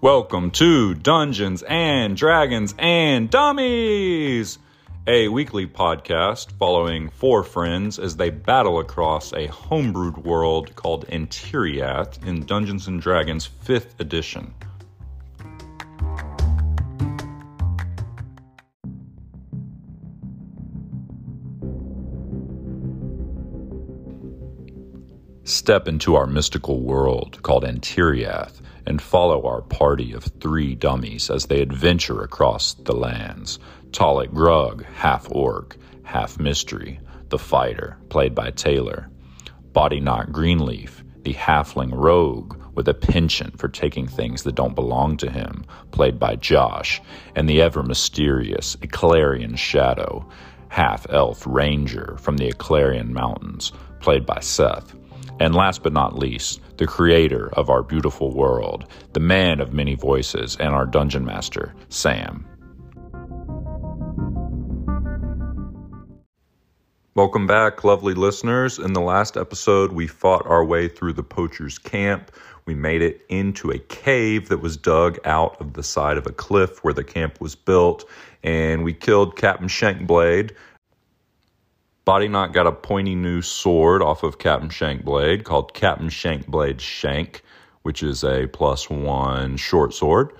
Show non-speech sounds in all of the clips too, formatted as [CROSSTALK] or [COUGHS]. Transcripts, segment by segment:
Welcome to Dungeons and Dragons and Dummies, a weekly podcast following four friends as they battle across a homebrewed world called Antiriath in Dungeons and Dragons 5th edition. Step into our mystical world called Antiriath and follow our party of three dummies as they adventure across the lands. Talik Grug, half orc, half mystery, the fighter, played by Taylor. Body Knot Greenleaf, the halfling rogue with a penchant for taking things that don't belong to him, played by Josh. And the ever mysterious Eclarian Shadow, half elf ranger from the Eclarian Mountains, played by Seth. And last but not least, the creator of our beautiful world, the man of many voices, and our dungeon master, Sam. Welcome back, lovely listeners. In the last episode, we fought our way through the poacher's camp. We made it into a cave that was dug out of the side of a cliff where the camp was built, and we killed Captain Shankblade, Body Knot got a pointy new sword off of Captain Shankblade called Captain Shankblade Shank, which is a plus one short sword.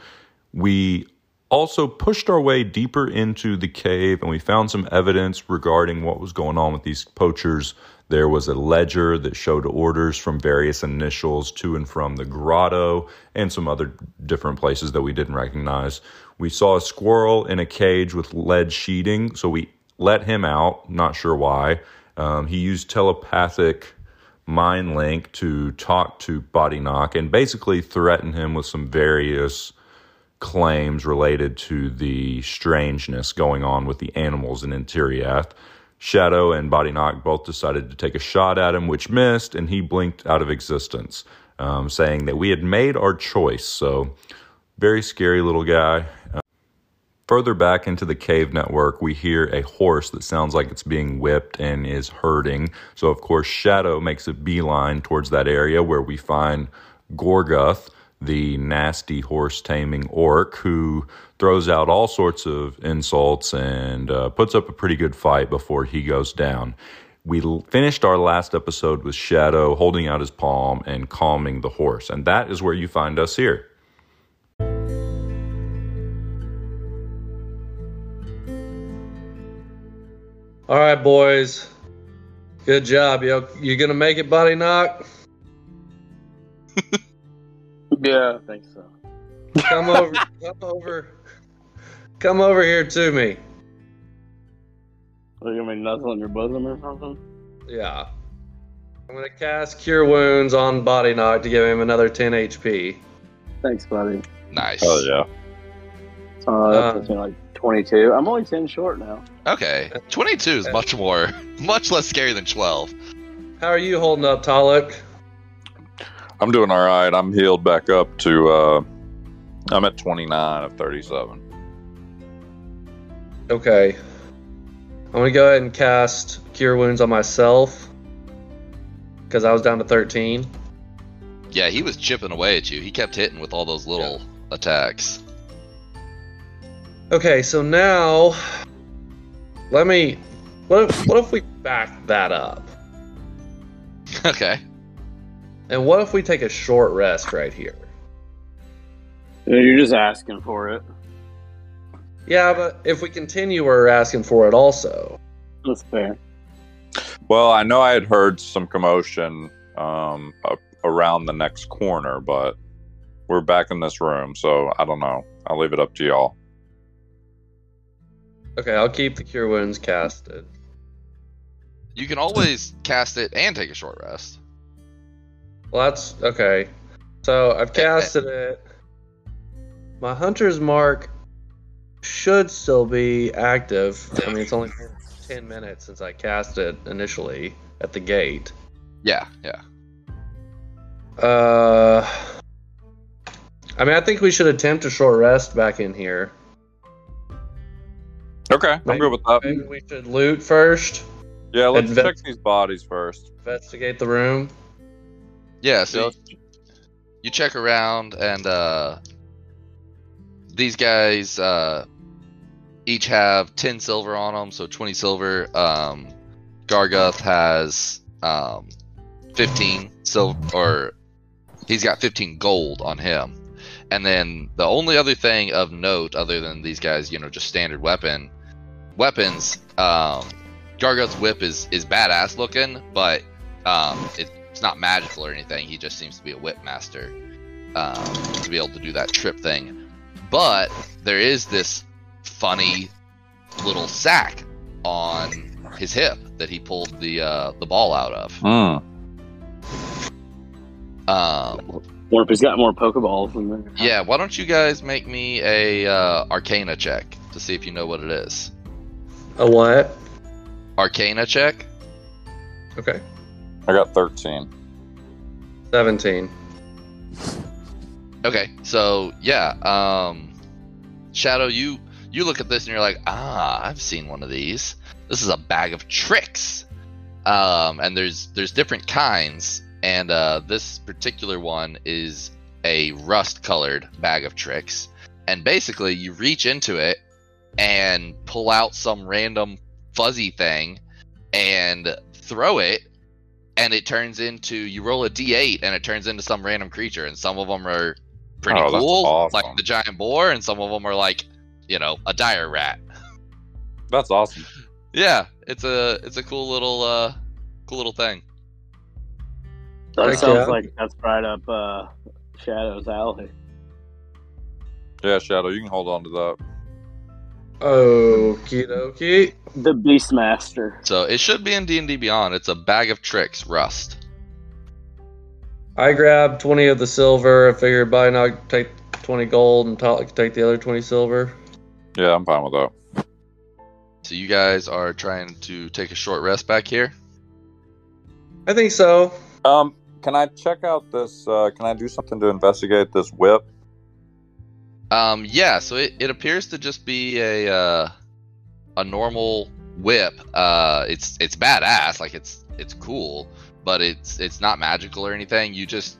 We also pushed our way deeper into the cave and we found some evidence regarding what was going on with these poachers. There was a ledger that showed orders from various initials to and from the grotto and some other different places that we didn't recognize. We saw a squirrel in a cage with lead sheeting, so we let him out. Not sure why. Um, he used telepathic mind link to talk to Body Knock and basically threaten him with some various claims related to the strangeness going on with the animals in Antiriath. Shadow and Body Knock both decided to take a shot at him, which missed, and he blinked out of existence, um, saying that we had made our choice. So, very scary little guy. Further back into the cave network, we hear a horse that sounds like it's being whipped and is hurting. So, of course, Shadow makes a beeline towards that area where we find Gorguth, the nasty horse taming orc, who throws out all sorts of insults and uh, puts up a pretty good fight before he goes down. We finished our last episode with Shadow holding out his palm and calming the horse, and that is where you find us here. All right, boys. Good job. You you gonna make it, Body Knock? [LAUGHS] yeah, I think so. Come over. come over. Come over here to me. Are you gonna nuzzle in your bosom or something? Yeah. I'm gonna cast Cure Wounds on Body Knock to give him another 10 HP. Thanks, buddy. Nice. Oh yeah. Uh, that's uh, like 22. I'm only 10 short now. Okay. 22 is much more, [LAUGHS] much less scary than 12. How are you holding up, Talik? I'm doing all right. I'm healed back up to, uh, I'm at 29 of 37. Okay. I'm going to go ahead and cast Cure Wounds on myself because I was down to 13. Yeah, he was chipping away at you. He kept hitting with all those little yeah. attacks. Okay, so now let me what if what if we back that up? Okay. And what if we take a short rest right here? You're just asking for it. Yeah, but if we continue, we're asking for it also. That's fair. Well, I know I had heard some commotion um, around the next corner, but we're back in this room, so I don't know. I'll leave it up to y'all. Okay, I'll keep the cure wounds casted. You can always [LAUGHS] cast it and take a short rest. Well, that's okay. So I've casted it. My hunter's mark should still be active. I mean, it's only been 10 minutes since I cast it initially at the gate. Yeah, yeah. Uh, I mean, I think we should attempt a short rest back in here. Okay, maybe, I'm good with that. Maybe we should loot first. Yeah, let's check these bodies first. Investigate the room. Yeah, so you, you check around and uh these guys uh, each have 10 silver on them, so 20 silver. Um, Garguth has um, 15 silver, or he's got 15 gold on him. And then the only other thing of note, other than these guys, you know, just standard weapon weapons, um, Garguth's whip is is badass looking, but um, it, it's not magical or anything. He just seems to be a whip master um, to be able to do that trip thing. But there is this funny little sack on his hip that he pulled the uh, the ball out of. Hmm. Um, Or if he's got more Pokeballs in there. yeah, why don't you guys make me a uh, Arcana check to see if you know what it is? A what? Arcana check. Okay. I got 13. 17. Okay, so yeah, um, Shadow, you you look at this and you're like, ah, I've seen one of these. This is a bag of tricks, um, and there's there's different kinds, and uh, this particular one is a rust-colored bag of tricks, and basically you reach into it and pull out some random fuzzy thing and throw it and it turns into you roll a d8 and it turns into some random creature and some of them are pretty Oh, cool awesome. like the giant boar and some of them are like you know a dire rat That's awesome. yeah it's a it's a cool little uh cool little thing That Heck sounds yeah. like that's right up uh, Shadow's alley. Yeah, Shadow, you can hold on to that. Okie dokie. The Beastmaster. so it should be in d&d beyond it's a bag of tricks rust I grabbed 20 of the silver. I figured by now I'd take 20 gold and Tal could take the other 20 silver. Yeah, I'm fine with that. so you guys are trying to take a short rest back here I think so. Um, can I check out this? Uh, can I do something to investigate this whip? Um, yeah, so it, it appears to just be a uh, a normal whip. Uh, it's it's badass, like it's it's cool, but it's it's not magical or anything. You just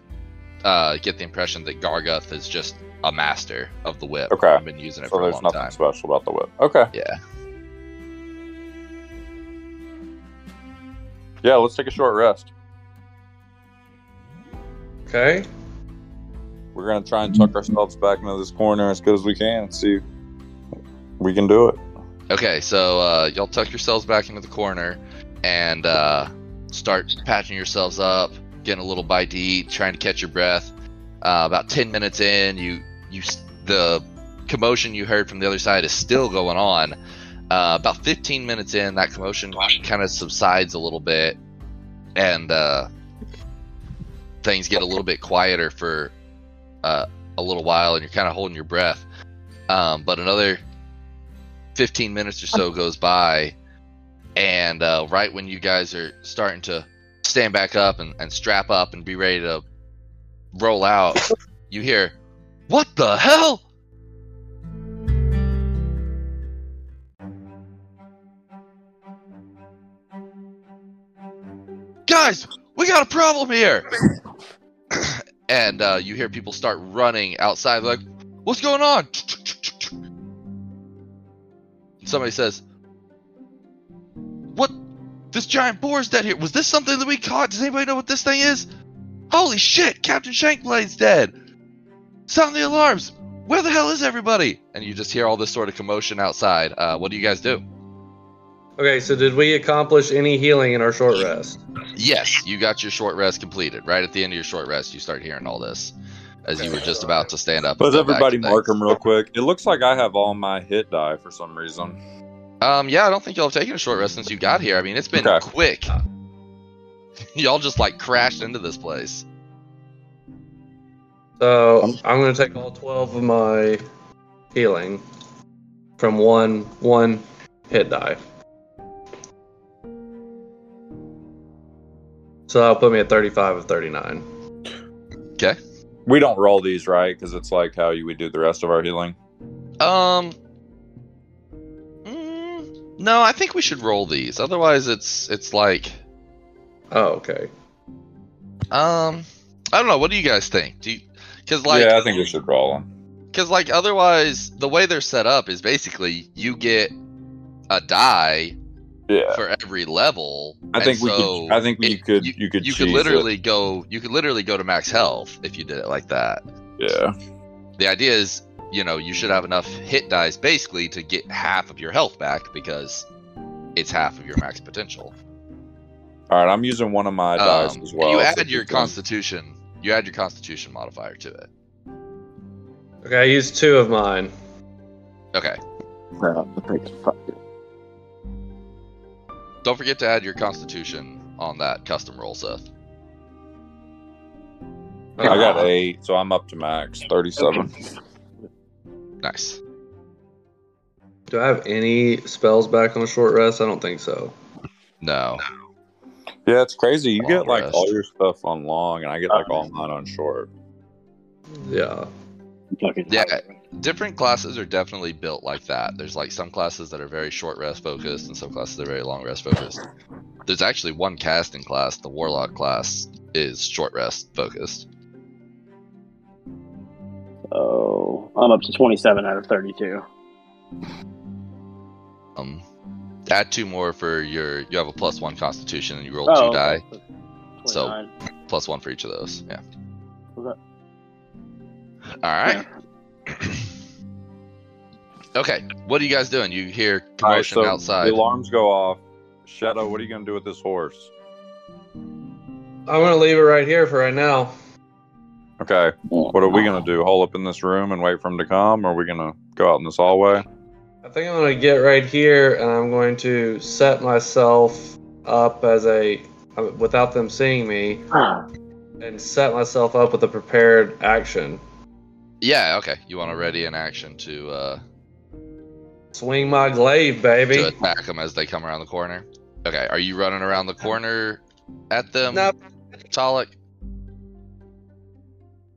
uh, get the impression that Gargoth is just a master of the whip. Okay. I've been using it So for a long time. there's nothing special about the whip. Okay. Yeah. Yeah, let's take a short rest. Okay. We're gonna try and tuck ourselves back into this corner as good as we can and see we can do it. Okay, so uh, y'all tuck yourselves back into the corner and uh, start patching yourselves up, getting a little bite to eat, trying to catch your breath. Uh, about ten minutes in, you you the commotion you heard from the other side is still going on. Uh, about fifteen minutes in, that commotion kind of subsides a little bit, and uh, things get a little bit quieter for uh, a little while, and you're kind of holding your breath. Um, but another 15 minutes or so goes by and uh, right when you guys are starting to stand back up and, and strap up and be ready to roll out [LAUGHS] you hear what the hell? Guys we got a problem here [LAUGHS] and uh, you hear people start running outside like what's going on somebody says, "What? This giant boar is dead here. Was this something that we caught? Does anybody know what this thing is? Holy shit! Captain Shankblade's dead. Sound the alarms. Where the hell is everybody?" And you just hear all this sort of commotion outside. Uh, what do you guys do? Okay, so did we accomplish any healing in our short rest? Yes, you got your short rest completed. Right at the end of your short rest, you start hearing all this as you were just about to stand up. Let's everybody mark them real quick. It looks like I have all my hit die for some reason. Um, yeah, I don't think y'all have taken a short rest since you got here. I mean, it's been Okay. quick. [LAUGHS] y'all just like crashed into this place. So Um, I'm going to take all 12 of my healing from one one hit die. So that'll put me at 35 of 39. Okay. We don't roll these right because it's like how you would do the rest of our healing. Um. mm, no, I think we should roll these. Otherwise, it's it's like Oh, okay. um. I don't know. What do you guys think? Do you? Because like yeah, I think we should roll them. because like otherwise, the way they're set up is basically you get a die Yeah. for every level. I think and we so could. I think you it- could. You, You, could. you could cheese literally go. You could literally go to max health if you did it like that. Yeah. The idea is, you know, you should have enough hit dice basically to get half of your health back because it's half of your max potential. All right. I'm using one of my dice Um, as well. you add your can- constitution. You add your constitution modifier to it. Okay, I used two of mine. Okay. Uh, thanks, fuck it. Don't forget to add your constitution on that custom roll, Seth. I got eight, so I'm up to max thirty-seven. Nice. Do I have any spells back on a short rest? I don't think so. No. Yeah, it's crazy. You Long get like rest. all your stuff on long, and I get like all mine on short. Yeah. Fucking Yeah. Different classes are definitely built like that. There's like some classes that are very short rest focused and some classes that are very long rest focused. There's actually one casting class, the warlock class, is short rest focused. Oh, I'm up to 27 out of 32. Um add two more for your you have a plus one constitution and you roll Oh, two die. okay. So- Plus one for each of those. Yeah. Okay. Alright. [CLEARS THROAT] okay. What are you guys doing? You hear All right, commotion so outside. the alarms go off. Shadow, what are you gonna do with this horse? I'm gonna leave it right here for right now. Okay, what are we gonna do? Hole up in this room and wait for him to come, or are we gonna go out in this hallway? I think I'm gonna get right here and I'm going to set myself up as a uh, without them seeing me and set myself up with a prepared action. Yeah, okay. You want to ready an action to uh Swing my glaive, baby. to attack them as they come around the corner. Okay, are you running around the corner at them, No. Talik?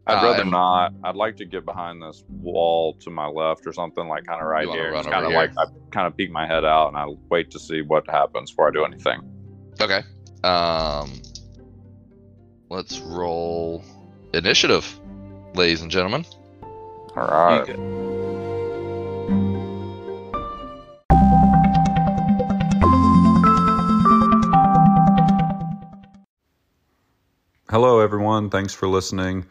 I'd Uh, rather and- not. I'd like to get behind this wall to my left or something, like kind of right here. run Just kind of over like I kind of peek my head out and I wait to see what happens before I do anything. Okay. Um, let's roll initiative, ladies and gentlemen. All right. Hello, everyone. Thanks for listening.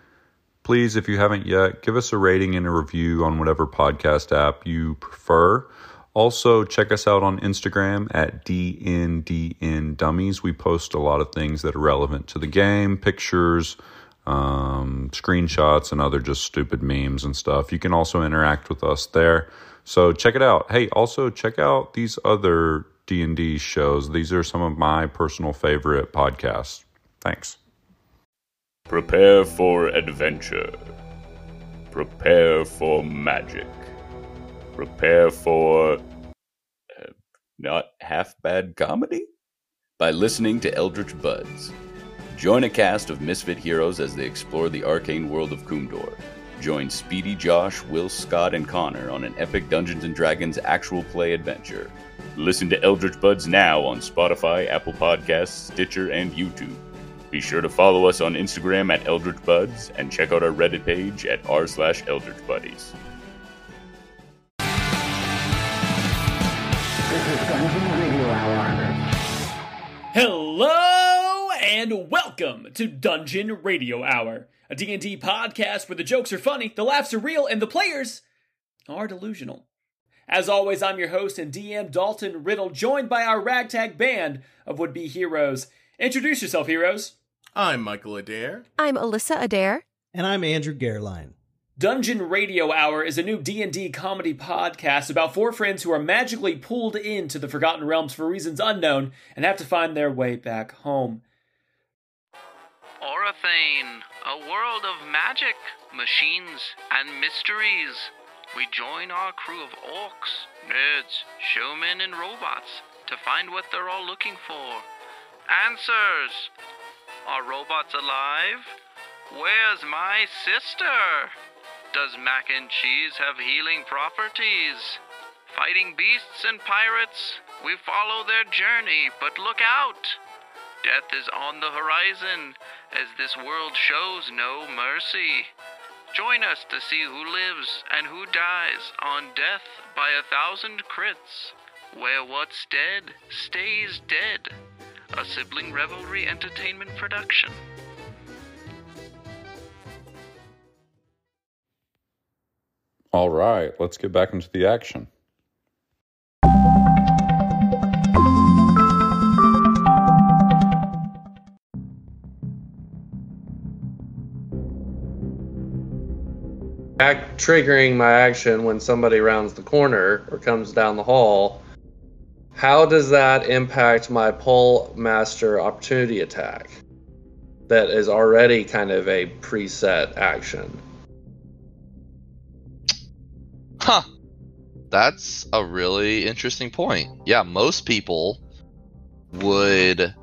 Please, if you haven't yet, give us a rating and a review on whatever podcast app you prefer. Also, check us out on Instagram at DNDN Dummies. We post a lot of things that are relevant to the game, pictures, um, screenshots, and other just stupid memes and stuff. You can also interact with us there. So check it out. Hey, also check out these other D&D shows. These are some of my personal favorite podcasts. Thanks. Prepare for adventure. Prepare for magic. Prepare for. Uh, not half bad comedy? By listening to Eldritch Buds. Join a cast of misfit heroes as they explore the arcane world of Kumdor. Join Speedy Josh, Will Scott, and Connor on an epic Dungeons and Dragons actual play adventure. Listen to Eldritch Buds now on Spotify, Apple Podcasts, Stitcher, and YouTube. Be sure to follow us on Instagram at Eldritch Buds and check out our Reddit page at r slash Eldritch Buddies. Hello and welcome to Dungeon Radio Hour, a D&D podcast where the jokes are funny, the laughs are real, and the players are delusional. As always, I'm your host and DM Dalton Riddle, joined by our ragtag band of would-be heroes. Introduce yourself, heroes. I'm Michael Adair. I'm Alyssa Adair. And I'm Andrew Gerline. Dungeon Radio Hour is a new D&D comedy podcast about four friends who are magically pulled into the Forgotten Realms for reasons unknown and have to find their way back home. Orathane, a world of magic, machines, and mysteries. We join our crew of orcs, nerds, showmen, and robots to find what they're all looking for. Answers! Are robots alive? Where's my sister? Does mac and cheese have healing properties? Fighting beasts and pirates, we follow their journey, but look out! Death is on the horizon, as this world shows no mercy. Join us to see who lives and who dies on Death by a Thousand Crits, where what's dead stays dead. A sibling revelry entertainment production. All right, let's get back into the action. Act, triggering my action when somebody rounds the corner or comes down the hall. How does that impact my Polearm Master opportunity attack? That is already kind of a preset action. Huh. That's a really interesting point. Yeah, most people would,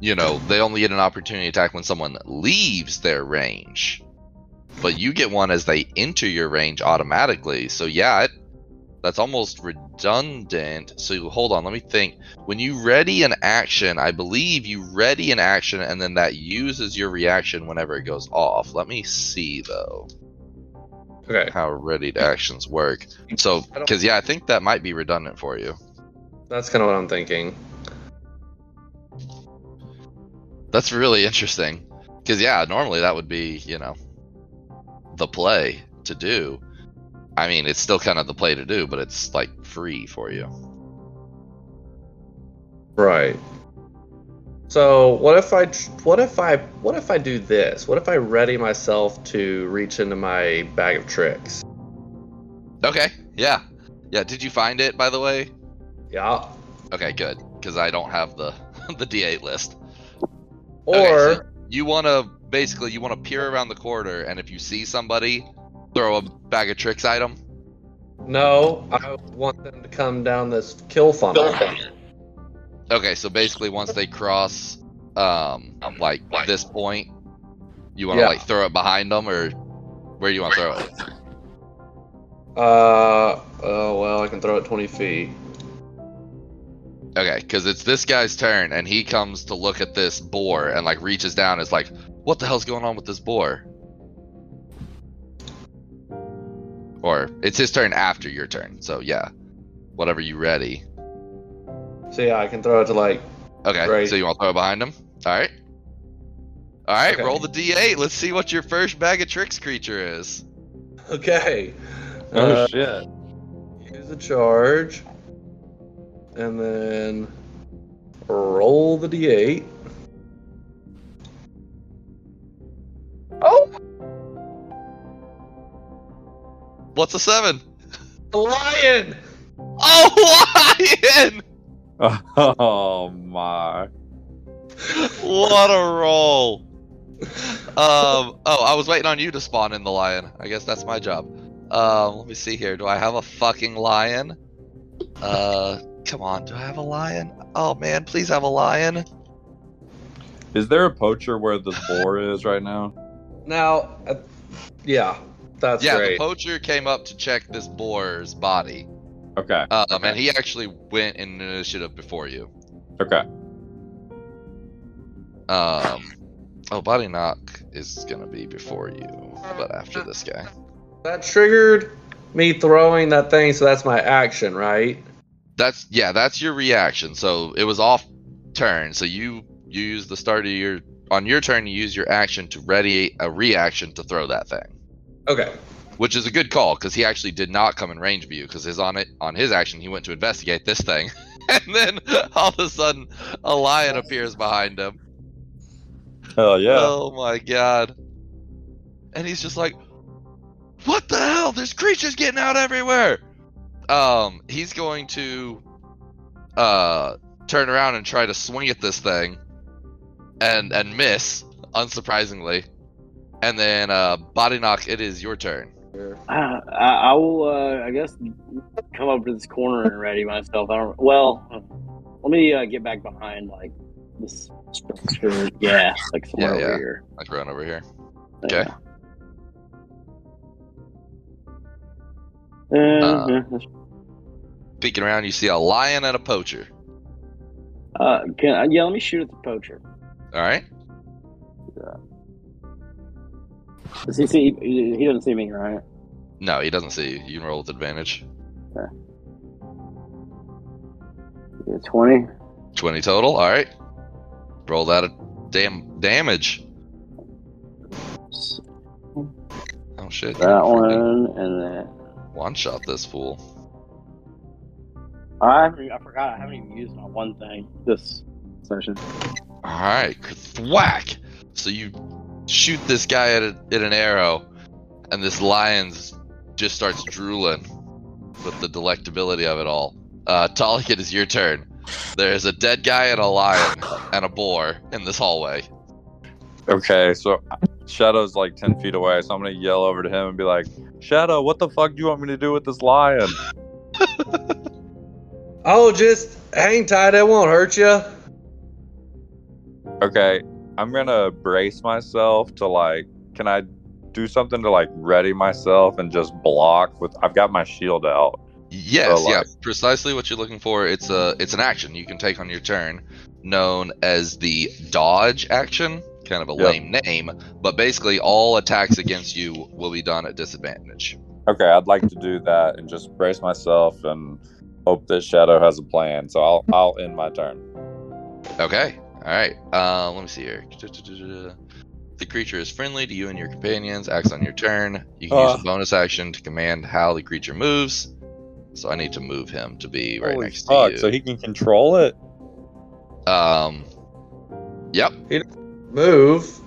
you know, they only get an opportunity attack when someone leaves their range. But you get one as they enter your range automatically. So, yeah, it, that's almost redundant. So, hold on, let me think. When you ready an action, I believe you ready an action and then that uses your reaction whenever it goes off. Let me see, though Okay. how readied actions work. So, because yeah, I think that might be redundant for you. That's kind of what I'm thinking. That's really interesting. Because yeah, normally that would be you know the play to do. I mean, it's still kind of the play to do, but it's like free for you. Right. So what if I what if I what if I do this? What if I ready myself to reach into my bag of tricks? Okay. Yeah. Yeah. Did you find it by the way? Yeah. Okay, good. Because I don't have the [LAUGHS] the D8 list. Or Okay, so you want to basically you want to peer around the corner, and if you see somebody, throw a bag of tricks at them. no, I want them to come down this kill funnel. Okay, so basically once they cross um like this point, you want to Yeah. like throw it behind them or where do you want to throw it? Uh oh well, I can throw it 20 feet. Okay, cuz it's this guy's turn and he comes to look at this boar and like reaches down and is like, "What the hell's going on with this boar?" Or it's his turn after your turn. So yeah. Whatever you ready. So yeah, I can throw it to like Okay, Right. so you want to throw it behind him? All right. All right, Okay. roll the d8. Let's see what your first bag of tricks creature is. okay. Oh Uh, shit! use a charge, and then roll the d8. Oh, What's a seven? a lion! Oh, lion! [LAUGHS] Oh my! What a roll! Um. Oh, I was waiting on you to spawn in the lion. I guess that's my job. Um. Let me see here. Do I have a fucking lion? Uh. Come on. Do I have a lion? Oh man, please have a lion. Is there a poacher where the boar is right now? Now, uh, yeah, that's yeah, great. the poacher came up to check this boar's body. Okay. Um, and he actually went in initiative before you. Okay. Um, oh, body knock is gonna be before you, but after this guy. that triggered me throwing that thing, so that's my action, right? That's yeah, that's your reaction. So it was off turn. So you you use the start of your on your turn. You use your action to ready a reaction to throw that thing, Okay. which is a good call because he actually did not come in range of you because his on it on his action he went to investigate this thing, [LAUGHS] and then all of a sudden a lion appears behind him. Hell yeah! Oh my god. And he's just like, What the hell? There's creatures getting out everywhere. Um, he's going to uh turn around and try to swing at this thing and and miss, unsurprisingly. And then uh body knock, it is your turn. I, I I will, uh, I guess, come over to this corner and ready myself. I don't. Well, let me uh, get back behind like this structure. Yeah, like somewhere Yeah, over here. Like run over here. Okay. Uh, Uh, yeah, Peeking around, you see a lion and a poacher. uh, can I, yeah, let me shoot at the poacher. Alright? Yeah. Does he see? He doesn't see me, right? No, he doesn't see you. You can roll with advantage. Yeah, Twenty. 20 total. All right. Roll that a damn damage. Oh shit. That one, and then One shot this fool. I I forgot I haven't even used my one thing this session. All right, whack. So you shoot this guy at, a, at an arrow, and this lion just starts drooling with the delectability of it all. Uh, Talik, it is your turn. There's a dead guy and a lion and a boar in this hallway. Okay, so Shadow's like ten feet away, so I'm gonna yell over to him and be like, "Shadow, what the fuck do you want me to do with this lion?" [LAUGHS] Oh, just hang tight. It won't hurt you. Okay, I'm gonna brace myself to like, can I do something to like ready myself and just block with? I've got my shield out. Yes, So, yeah, precisely what you're looking for. It's a it's an action you can take on your turn, known as the dodge action. Kind of a Yep. lame name, but basically all attacks against you will be done at disadvantage. Okay, I'd like to do that and just brace myself and hope that Shadow has a plan. So I'll I'll end my turn. Okay, all right. Uh, let me see here. The creature is friendly to you and your companions. Acts on your turn. You can Uh. use a bonus action to command how the creature moves. So I need to move him to be right next fuck! to you. So he can control it. um, yep. Move.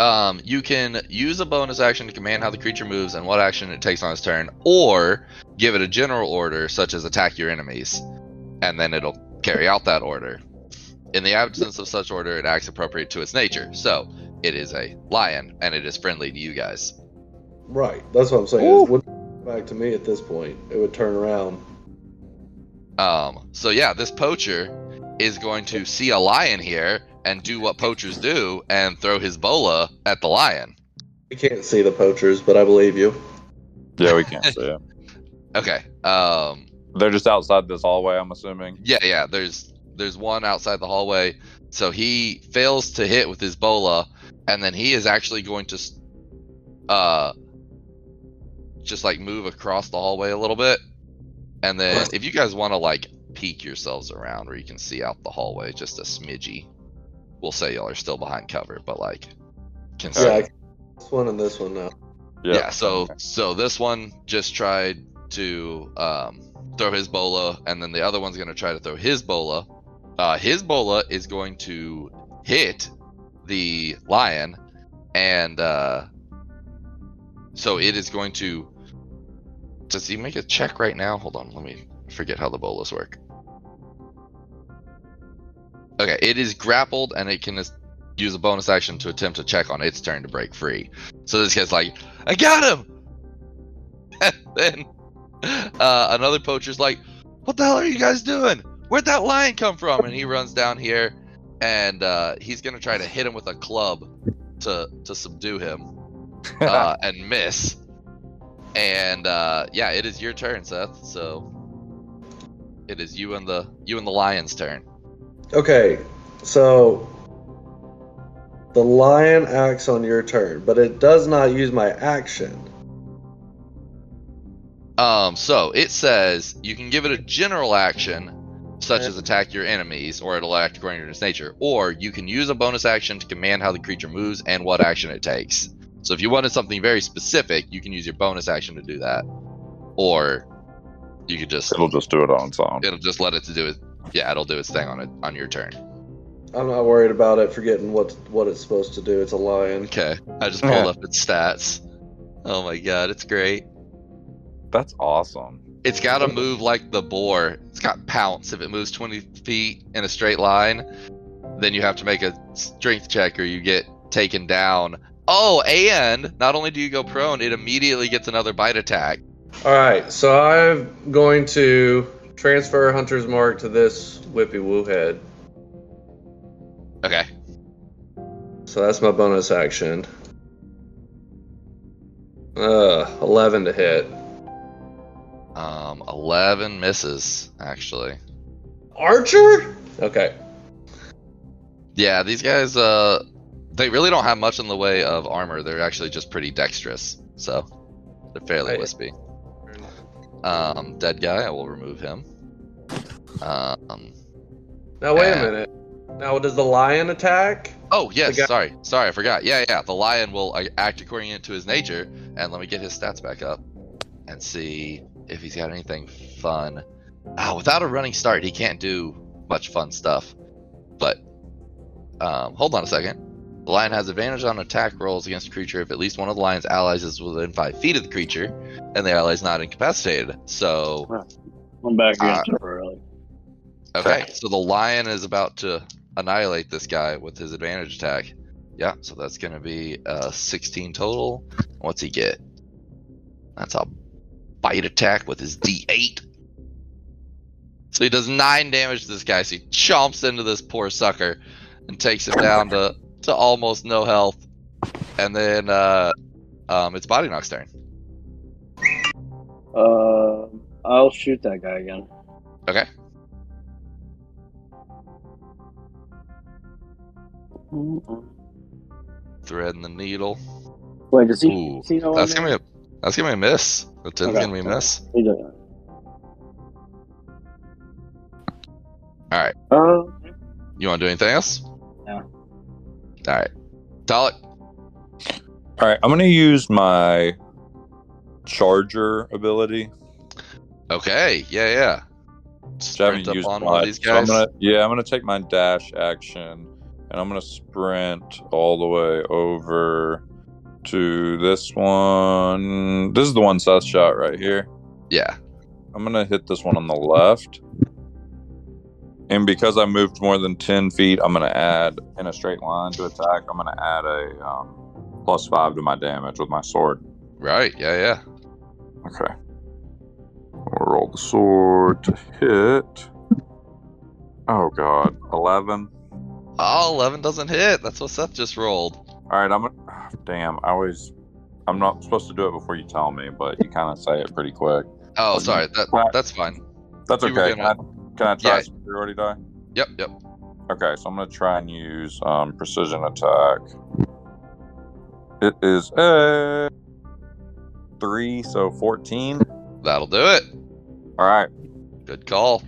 Um, you can use a bonus action to command how the creature moves and what action it takes on its turn, or give it a general order such as attack your enemies, and then it'll carry out that order. In the absence of such order, it acts appropriate to its nature. So it is a lion, and it is friendly to you guys. Right. That's what I'm saying. Ooh. It would back to me at this point. It would turn around. Um, so yeah, this poacher is going to see a lion here and do what poachers do and throw his bola at the lion. We can't see the poachers, but I believe you. Yeah, we can't see [LAUGHS] it. Okay. Um, They're just outside this hallway. I'm assuming. Yeah, yeah. There's there's one outside the hallway. So he fails to hit with his bola, and then he is actually going to, uh, just like move across the hallway a little bit, and then if you guys want to like peek yourselves around where you can see out the hallway just a smidgy, we'll say y'all are still behind cover, but like can see. Yeah, I- this one and this one now. Yeah. so so this one just tried to um, throw his bola, and then the other one's going to try to throw his bola. Uh, his bola is going to hit the lion, and uh, so it is going to. Does he make a check right now? Hold on, let me forget how the bolas work. Okay, it is grappled, and it can use a bonus action to attempt to check on its turn to break free. So this guy's like, I got him! [LAUGHS] And then uh, another poacher's like, What the hell are you guys doing? Where'd that lion come from? And he runs down here and uh, he's going to try to hit him with a club to, to subdue him [LAUGHS] uh, and miss. And uh, yeah, it is your turn, Seth. So it is you and the you and the lion's turn. Okay, so the lion acts on your turn, but it does not use my action. Um, so it says you can give it a general action, such as attack your enemies, or it'll act according to its nature, or you can use a bonus action to command how the creature moves and what action it takes. So if you wanted something very specific, you can use your bonus action to do that, or you could just It'll just do it on its own. it'll just let it to do it. Yeah, it'll do its thing on it on your turn. I'm not worried about it forgetting what what it's supposed to do. It's a lion. Okay, I just pulled up its stats. Oh my god, it's great. That's awesome. It's got to move like the boar. It's got pounce. If it moves 20 feet in a straight line, then you have to make a strength check or you get taken down. Oh, and not only do you go prone, it immediately gets another bite attack. All right, so I'm going to transfer Hunter's Mark to this Whippy Woo head. Okay. So that's my bonus action. Uh, 11 to hit. Um, 11 misses, actually. Archer? Okay. Yeah, these guys, uh, they really don't have much in the way of armor. They're actually just pretty dexterous, so they're fairly Right. wispy. Um, dead guy, I will remove him. Um, Now wait a minute. Now does the lion attack? oh yes, guy- sorry, sorry, I forgot. Yeah, yeah, the lion will uh, act according to his nature, and let me get his stats back up and see if he's got anything fun. Ah, without a running start, he can't do much fun stuff. But um, hold on a second. The lion has advantage on attack rolls against a creature if at least one of the lion's allies is within five feet of the creature, and the ally is not incapacitated. So, I'm back again Uh, temporarily. okay, so the lion is about to annihilate this guy with his advantage attack. Yeah, so that's going to be uh, 16 total. What's he get? That's a bite attack with his D8. So he does nine damage to this guy. So he chomps into this poor sucker and takes him down to, to almost no health. And then uh, um, it's Body Knock's turn. Uh, I'll shoot that guy again. Okay. Threading the needle. Wait, does he? Ooh, does he know that's gonna be a that's gonna be a miss. The ten's Okay. gonna be a miss. He. All right. Uh, You want to do anything else? No. All right. Talik. All right, I'm gonna use my charger ability. Okay. Yeah. Yeah. which haven't Sprint up used on one of much. these So I'm guys. gonna, yeah, I'm gonna take my dash action and I'm gonna sprint all the way over to this one. This is the one Seth shot right here. Yeah. I'm gonna hit this one on the left. And because I moved more than 10 feet, I'm gonna add in a straight line to attack. I'm gonna add a um, plus five to my damage with my sword. Right. Yeah. Yeah. Okay. We'll roll the sword to hit. Oh god, eleven. Oh, 11 doesn't hit. That's what Seth just rolled. All right, I'm. gonna- [SIGHS] Damn, I always. I'm not supposed to do it before you tell me, but you kind of say it pretty quick. Oh, sorry. That Well- that's fine. That's okay. Can, I, can I try Yeah. superiority die? Yep. Yep. Okay, so I'm gonna try and use um, precision attack. It is a three, so fourteen. That'll do it. All right, Good call.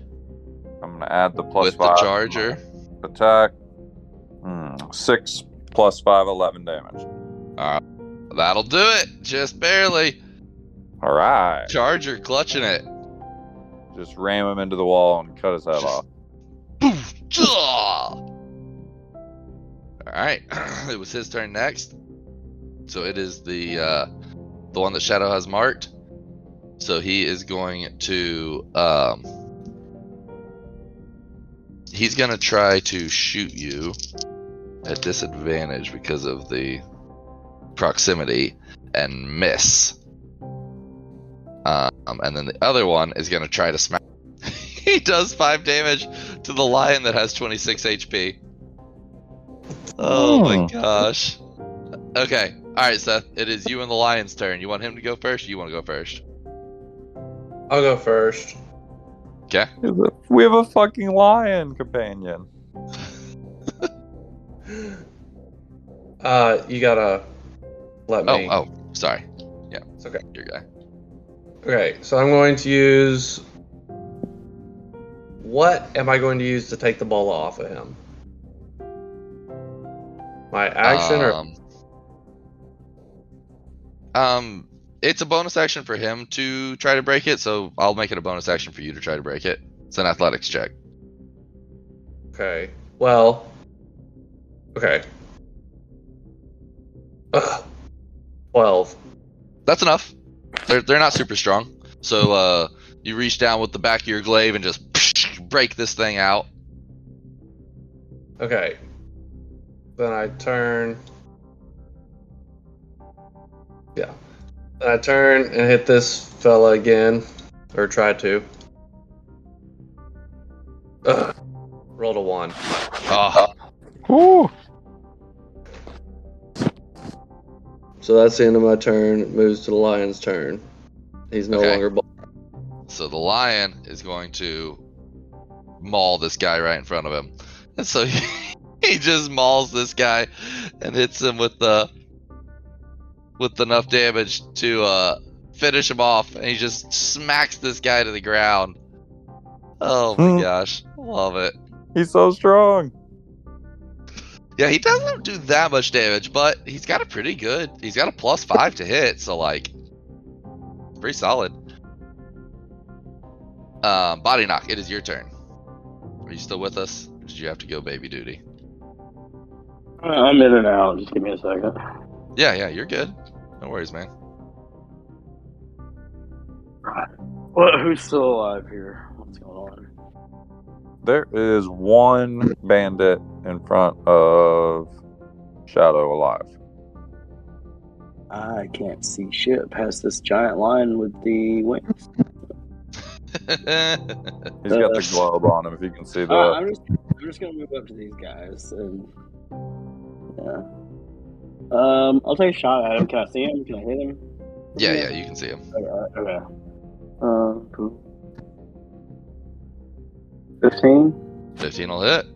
I'm gonna add the plus With the five to charger. attack. Hmm, six plus five, eleven damage. That'll do it. Just barely. All right, Charger clutching it. just ram him into the wall and cut his head Just- off. All right, [CLEARS THROAT] it was his turn next. So it is the uh, the one that Shadow has marked. So he is going to um, he's going to try to shoot you at disadvantage because of the proximity and miss. Um, and then the other one is going to try to smack. [LAUGHS] he does five damage to the lion that has 26 HP. Oh my Hmm. gosh. Okay. All right, Seth. It is you and the lion's turn. You want him to go first? Or you want to go first? I'll go first. Okay. We have a fucking lion companion. [LAUGHS] Uh, you gotta let me. oh, oh, sorry. Yeah, It's okay. your guy. Okay, so I'm going to use. What am I going to use to take the ball off of him? My action or um, um, it's a bonus action for him to try to break it, so I'll make it a bonus action for you to try to break it. It's an athletics check. okay? Well, okay. Ugh. Twelve. That's enough. They're they're not super strong. So uh, you reach down with the back of your glaive and just [LAUGHS] break this thing out. Okay. Then I turn. Yeah. Then I turn and hit this fella again, or try to. Ugh. Rolled a one. Oh, Woo! So that's the end of my turn. It moves to the lion's turn. He's no Okay. longer. Ball- so the lion is going to maul this guy right in front of him, and so he, [LAUGHS] he just mauls this guy and hits him with the with enough damage to uh finish him off and he just smacks this guy to the ground. Oh my [LAUGHS] gosh. Love it. He's so strong. Yeah, he doesn't do that much damage, but he's got a pretty good. He's got a plus five to hit, so like, pretty solid. Um, body knock. It is your turn. Are you still with us? Or did you have to go baby duty? I'm in and out. Just give me a second. Yeah, yeah, you're good. No worries, man. Right. What? Who's still alive here? What's going on? There is one bandit in front of Shadow alive. I can't see shit past this giant lion with the wings. [LAUGHS] He's got the globe on him. If you can see that. Uh, I'm just, I'm just gonna move up to these guys and yeah. Um, I'll take a shot at him. Can I see him? Can I hit him? yeah, yeah, you can see him. Okay. okay. Uh, cool. Fifteen. 15 will hit.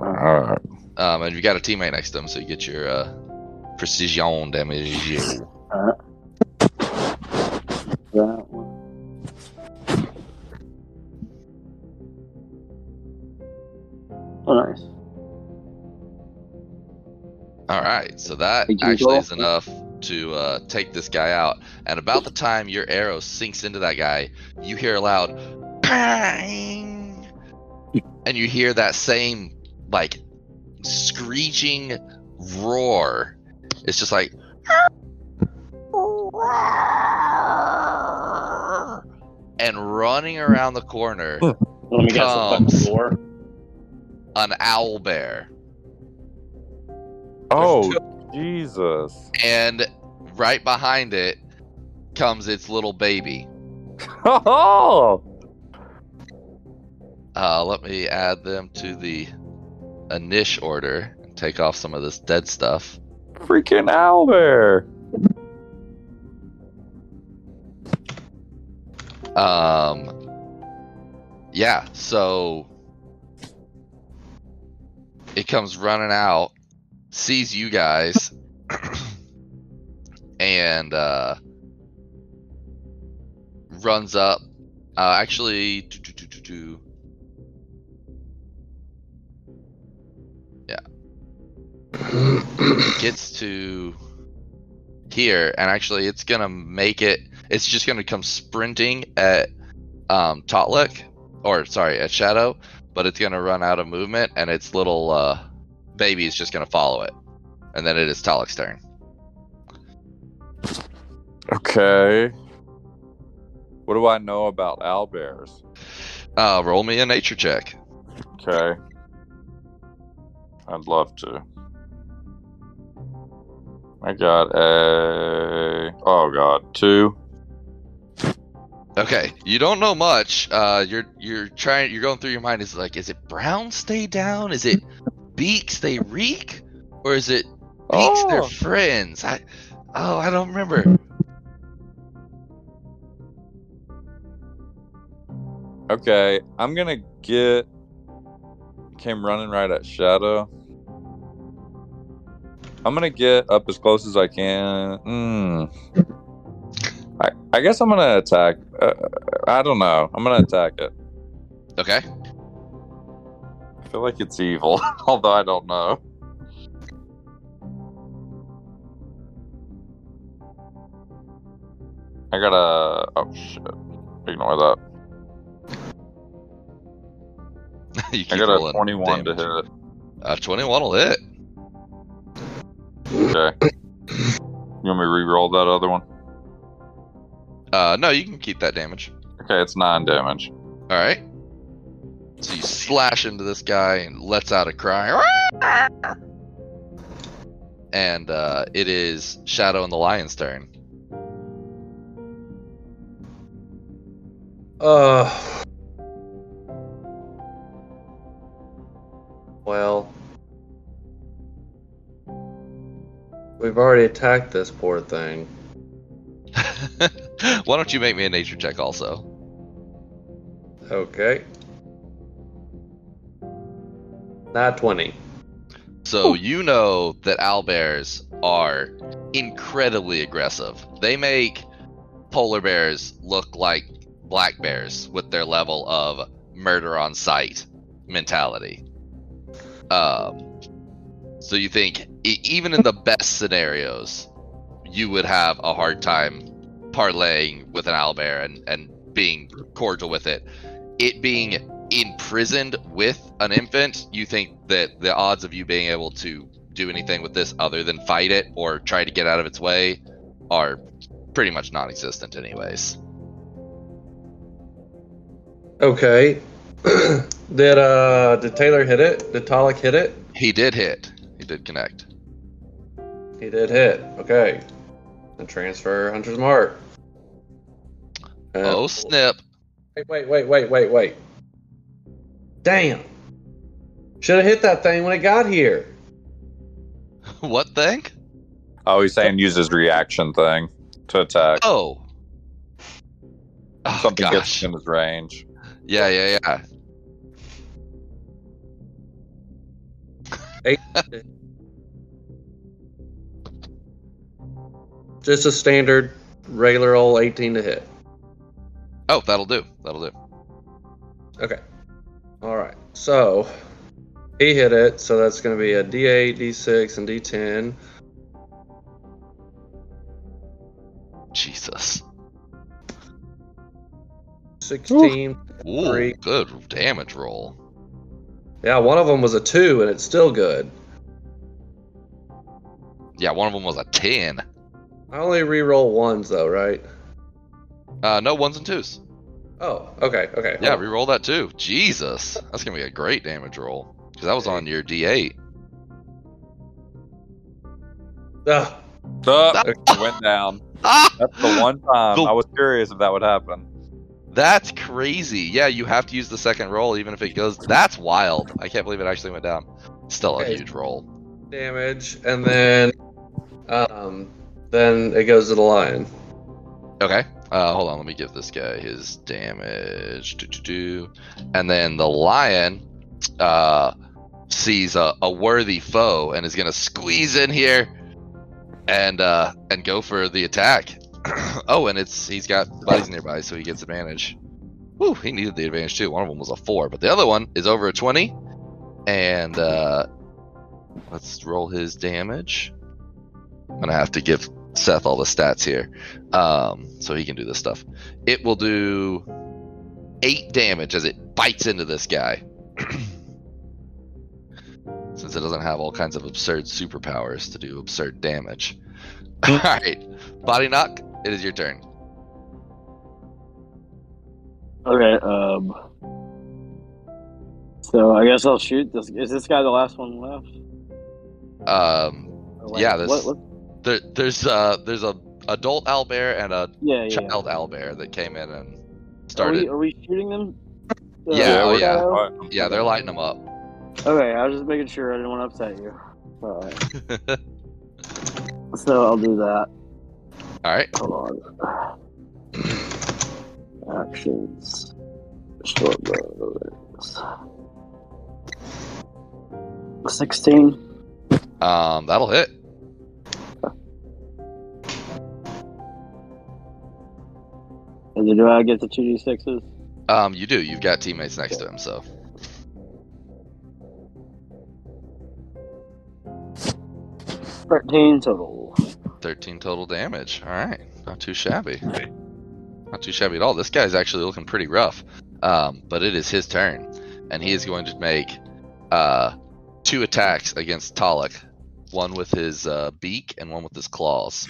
All right. Um, and you got a teammate next to him, so you get your uh, precision damage. Alright. That one. Oh, nice. All right, so that actually is enough to uh, take this guy out. And about the time your arrow sinks into that guy, you hear a loud bang, and you hear that same like screeching roar. It's just like. And running around the corner, hmm. Let me guess the Comes. door. an owl bear. Oh, Jesus. and right behind it comes its little baby. [LAUGHS] Oh, Uh, let me add them to the Anish order and take off some of this dead stuff. freaking owlbear. Um, yeah, so it comes running out, sees you guys, [CLEARS THROAT] and uh, runs up. Uh, actually, do, do, do, gets to here, and actually, it's gonna make it. It's just gonna come sprinting at um, Talik, or sorry, at Shadow, but it's gonna run out of movement, and its little uh, baby is just gonna follow it, and then it is Talik's turn. Okay. What do I know about owlbears? Uh, roll me a nature check. Okay. I'd love to. I got a. Oh god, two. Okay, you don't know much. Uh, you're you're trying. You're going through your mind. Is like, is it brown stay down? Is it beaks they reek, or is it beaks they're Oh. friends? I oh, I don't remember. Okay, I'm gonna get. Came running right at Shadow. I'm gonna get up as close as I can. Hmm. I, I guess I'm gonna attack. Uh, I don't know. I'm gonna attack it. Okay, I feel like it's evil, [LAUGHS] although I don't know. I got a. Oh shit! Ignore that. [LAUGHS] you I got a rolling 21 to hit. Uh, 21 will hit. Okay. You want me to re-roll that other one? Uh, no, you can keep that damage. Okay, it's nine damage. All right. So you slash into this guy and lets out a cry. And uh, it is Shadow and the Lion's turn. Uh. We've already attacked this poor thing. [LAUGHS] Why don't you make me a nature check also? Okay. Not 20. So you know that owlbears are incredibly aggressive. They make polar bears look like black bears with their level of murder on sight mentality. Um, so you think even in the best scenarios, you would have a hard time parlaying with an owlbear and and being cordial with it. It being imprisoned with an infant, you think that the odds of you being able to do anything with this other than fight it or try to get out of its way are pretty much non-existent anyways. Okay. [CLEARS THROAT] did uh did Taylor hit it? Did Talik hit it? He did hit. He did connect. He did hit. Okay. And transfer Hunter's Mark. And- Oh uh, snip. Wait, wait, wait, wait, wait, wait. Damn. Should have hit that thing when it got here. [LAUGHS] what thing? Oh, he's saying use his reaction thing to attack. Oh. Oh Something gets in his range. Yeah, yeah, yeah. Eight. [LAUGHS] Just a standard, regular old 18 to hit. Oh, that'll do. That'll do. Okay. All right. So he hit it. So that's going to be a D8, D6, and D10. Jesus. 16. Ooh, Three. good damage roll. Yeah, one of them was a two, and it's still good. Yeah, one of them was a 10. I only re-roll ones though, right? Uh, no ones and twos. Oh, okay, okay. Yeah, hold on. re-roll that too. Jesus, that's gonna be a great damage roll because that was on your D8. Ah, Oh, it went down. [LAUGHS] Ah, That's the one time The- I was curious if that would happen. that's crazy. Yeah, you have to use the second roll even if it goes. That's wild. I can't believe it actually went down. Still a huge roll. damage, and then, um, then it goes to the lion. Okay. Uh, hold on. Let me give this guy his damage. And then the lion uh, sees a, a worthy foe and is gonna squeeze in here and uh, and go for the attack. [CLEARS THROAT] oh, and it's he's got buddies nearby, so he gets advantage. Woo, he needed the advantage too. One of them was a four, but the other one is over a twenty. And uh, let's roll his damage. I'm gonna have to give Seth all the stats here, um, so he can do this stuff. It will do eight damage as it bites into this guy. [CLEARS THROAT] Since it doesn't have all kinds of absurd superpowers to do absurd damage. [LAUGHS] all right, body knock. It is your turn. Okay. Um. So I guess I'll shoot. This, is this guy the last one left? Um, like, yeah, this What, what, there, there's uh, there's a adult owlbear and a yeah, yeah. child owlbear that came in and Are we, started. are we shooting them? Uh, Yeah, oh, yeah. uh, Yeah, they're lighting them up. Okay, I was just making sure I didn't want to upset you. Alright. [LAUGHS] so I'll do that. all right. Hold on. Actions. Short bows. 16. Um, that'll hit. And do I get the 2d6s? Um, you do. You've got teammates next to him, so 13 total. 13 total damage. All right, not too shabby. Not too shabby at all. This guy's actually looking pretty rough. Um, but it is his turn, and he is going to make uh, two attacks against Talik. One with his uh, beak and one with his claws.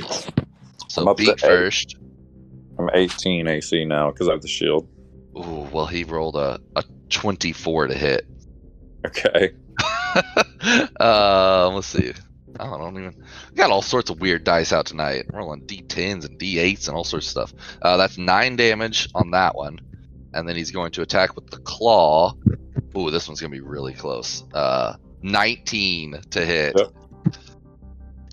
So up to beak eight. I'm 18 AC now because I have the shield. Ooh, well, he rolled a, a 24 to hit. Okay. [LAUGHS] uh, let's see. I don't, even. Got all sorts of weird dice out tonight. Rolling d10s and d8s and all sorts of stuff. Uh, that's nine damage on that one, and then he's going to attack with the claw. Ooh, this one's gonna be really close. Uh, 19 to hit, Yep.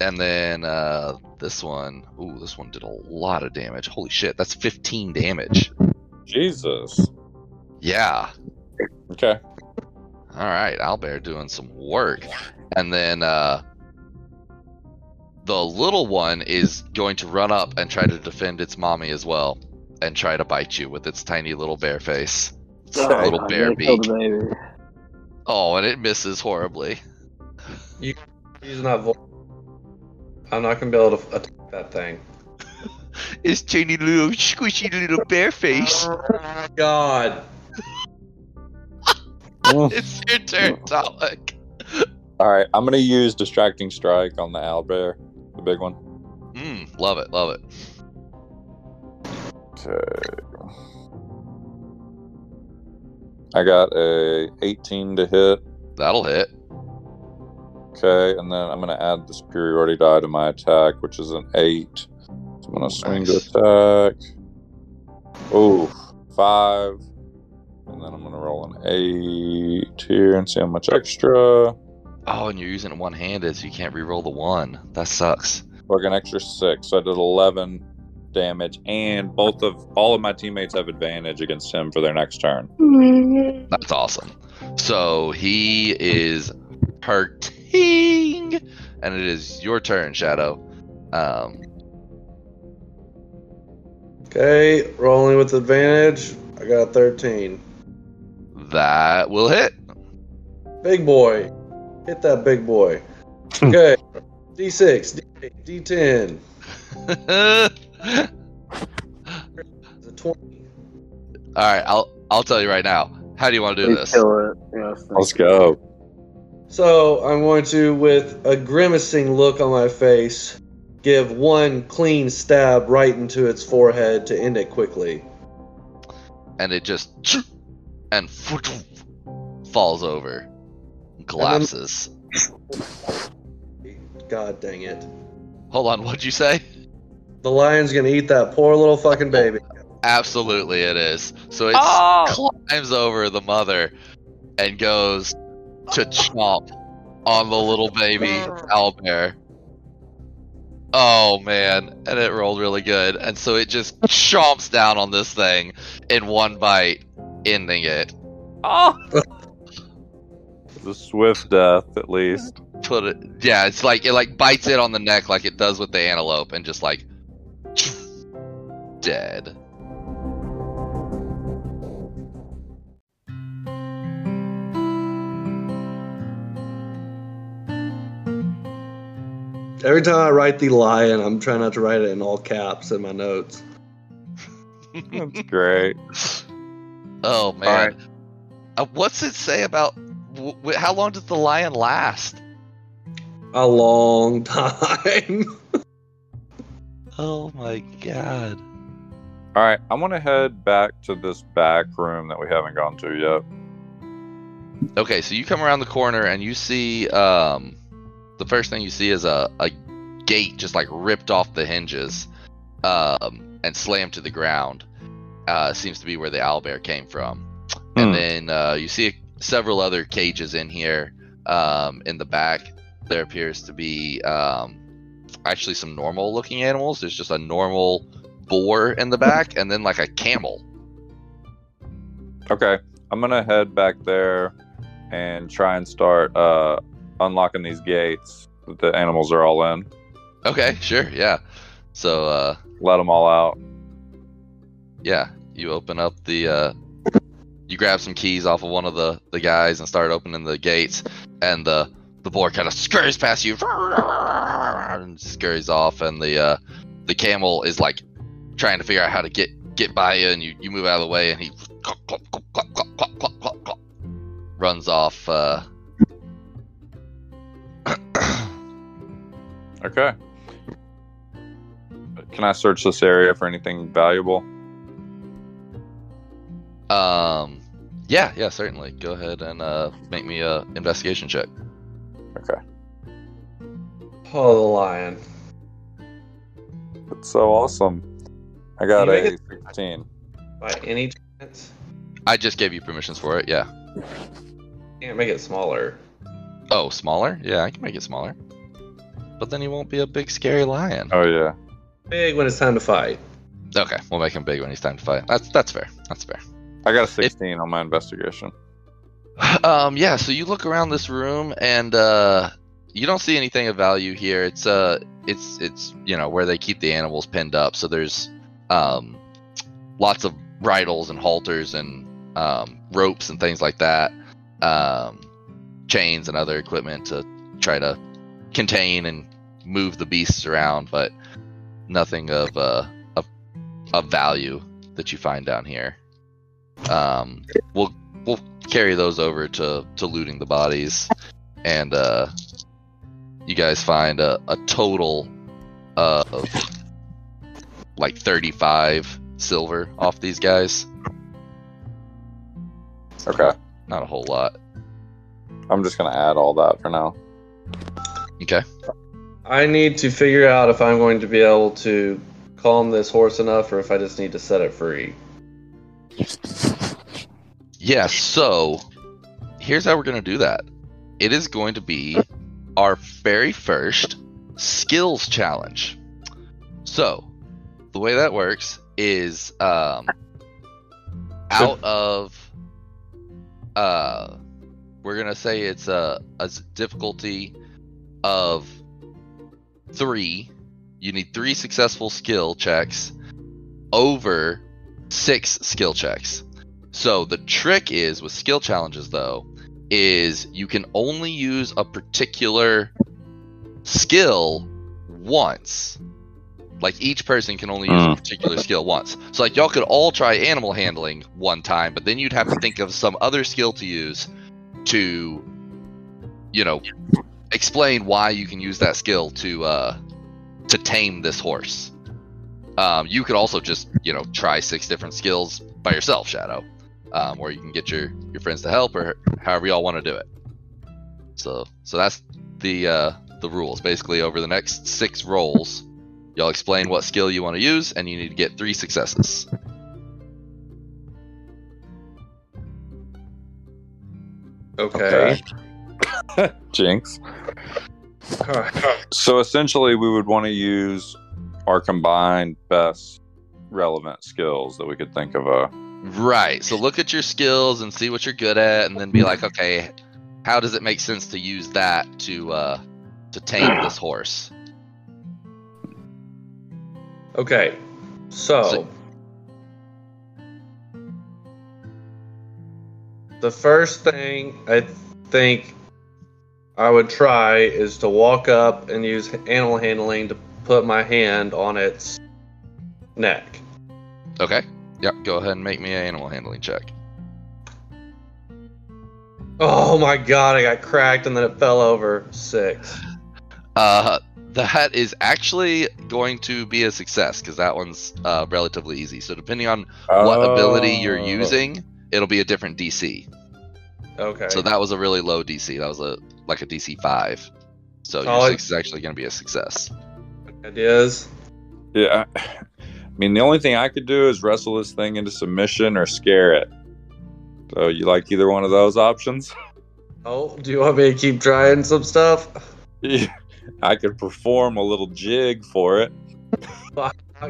and then uh, this one. Ooh, this one did a lot of damage. Holy shit, that's 15 damage. Jesus. Yeah. Okay. All right, owlbear doing some work. and then uh, the little one is going to run up and try to defend its mommy as well, and try to bite you with its tiny little bear face, its Oh, little I'm bear beak. Oh, and it misses horribly. You, he's not. Vo- I'm not gonna be able to attack that thing. [LAUGHS] Its tiny little squishy little bear face. Oh my god. [LAUGHS] it's your turn, Talik. All right, I'm gonna use distracting strike on the owlbear, the big one. Mm, love it, love it. Okay. I got a 18 to hit. That'll hit. Okay, and then I'm gonna add the superiority die to my attack, which is an eight. So I'm gonna swing Nice. to attack. Oh, five. And then I'm gonna roll an eight here and see how much extra. Oh, and you're using it one handed, so you can't re-roll the one. That sucks. Like an extra six. So I did 11 damage, and both of all of my teammates have advantage against him for their next turn. Mm-hmm. That's awesome. So he is hurting, and it is your turn, Shadow. Um, Okay, rolling with advantage. I got a 13. that will hit. Big boy. Hit that big boy. Okay. D6, D8, D10. It's a 20. All right, I'll I'll tell you right now. How do you want to do Please this? kill it. Yes. Let's go. So I'm going to, with a grimacing look on my face, give one clean stab right into its forehead to end it quickly. And it just and falls over, collapses. God dang it. Hold on, what'd you say? The lion's gonna eat that poor little fucking baby. Absolutely, it is. So it Oh! climbs over the mother and goes to chomp on the little baby owlbear. Oh man, and it rolled really good, and so it just chomps down on this thing in one bite, ending it. Oh! the swift death, at least. Put it, yeah, it's like it like bites it on the neck like it does with the antelope, and just like [SNIFFS] dead. Every time I write the lion, I'm trying not to write it in all caps in my notes. That's [LAUGHS] great. Oh man, Alright. uh, what's it say about w- w- how long does the lion last? A long time. [LAUGHS] Oh my god. All right, I want to head back to this back room that we haven't gone to yet. Okay, so you come around the corner and you see um the first thing you see is a, a gate just like ripped off the hinges um and slammed to the ground. Uh seems to be where the owlbear came from. And Hmm. then uh you see several other cages in here um in the back. There appears to be um actually some normal looking animals. There's just a normal boar in the back and then like a camel. Okay, I'm gonna head back there and try and start uh, unlocking these gates that the animals are all in. Okay, sure, yeah. So uh, let them all out. Yeah, you open up the. Uh, you grab some keys off of one of the the guys and start opening the gates, and the the boar kind of scurries past you and scurries off, and the uh, the camel is like trying to figure out how to get get by you, and you, you move out of the way, and he runs off uh, Okay. Can I search this area for anything valuable? um yeah yeah certainly go ahead and uh make me a investigation check Okay. Oh, the lion. That's so awesome. I got a make 16. By any chance? I just gave you permissions for it yeah Can't make it smaller. Oh, smaller? Yeah, I can make it smaller. But then he won't be a big scary lion. Oh, yeah. Big when it's time to fight. Okay, we'll make him big when he's time to fight. That's that's fair. That's fair. I got a 16 on my investigation. [SIGHS] Um, yeah. So you look around this room, and uh, you don't see anything of value here. It's uh, it's it's you know where they keep the animals pinned up. So there's um, lots of bridles and halters and um, ropes and things like that, um, chains and other equipment to try to contain and move the beasts around, but nothing of uh, of, of value that you find down here. Um, we'll we'll carry those over to to looting the bodies, and uh, you guys find a, a total of like 35 silver off these guys. Okay. Not a whole lot. I'm just gonna add all that for now. Okay. I need to figure out if I'm going to be able to calm this horse enough or if I just need to set it free. Yeah, so here's how we're going to do that. It is going to be our very first skills challenge. So, the way that works is um out of uh we're going to say it's a a difficulty of 3. You need 3 successful skill checks over 6 skill checks. So the trick is with skill challenges though is you can only use a particular skill once. Like each person can only use a Mm. particular skill once. So like y'all could all try animal handling one time, but then you'd have to think of some other skill to use to you know explain why you can use that skill to uh to tame this horse. Um, you could also just you know try six different skills by yourself, Shadow, um, or you can get your your friends to help, or however y'all want to do it. So so that's the uh, the rules. Basically, over the next six rolls, y'all explain what skill you want to use, and you need to get three successes. Okay. [LAUGHS] Jinx. So essentially, we would want to use our combined best relevant skills that we could think of. uh, A Right. So look at your skills and see what you're good at, and then be like, okay, how does it make sense to use that to uh, to tame this horse? Okay. So, So- the first thing I think I would try is to walk up and use animal handling to put my hand on its neck. Okay. Yep. Go ahead and make me an animal handling check. Oh my god, I got cracked and then it fell over. Six. Uh, that is actually going to be a success because that one's uh, relatively easy. So depending on what ability you're Oh. using, it'll be a different DC. Okay. So that was a really low DC. That was a like a DC five. So your Oh, six is actually going to be a success. Ideas? Yeah. I I mean, the only thing I could do is wrestle this thing into submission or scare it. So you like either one of those options? [LAUGHS] Oh, do you want me to keep trying some stuff? Yeah, I could perform a little jig for it.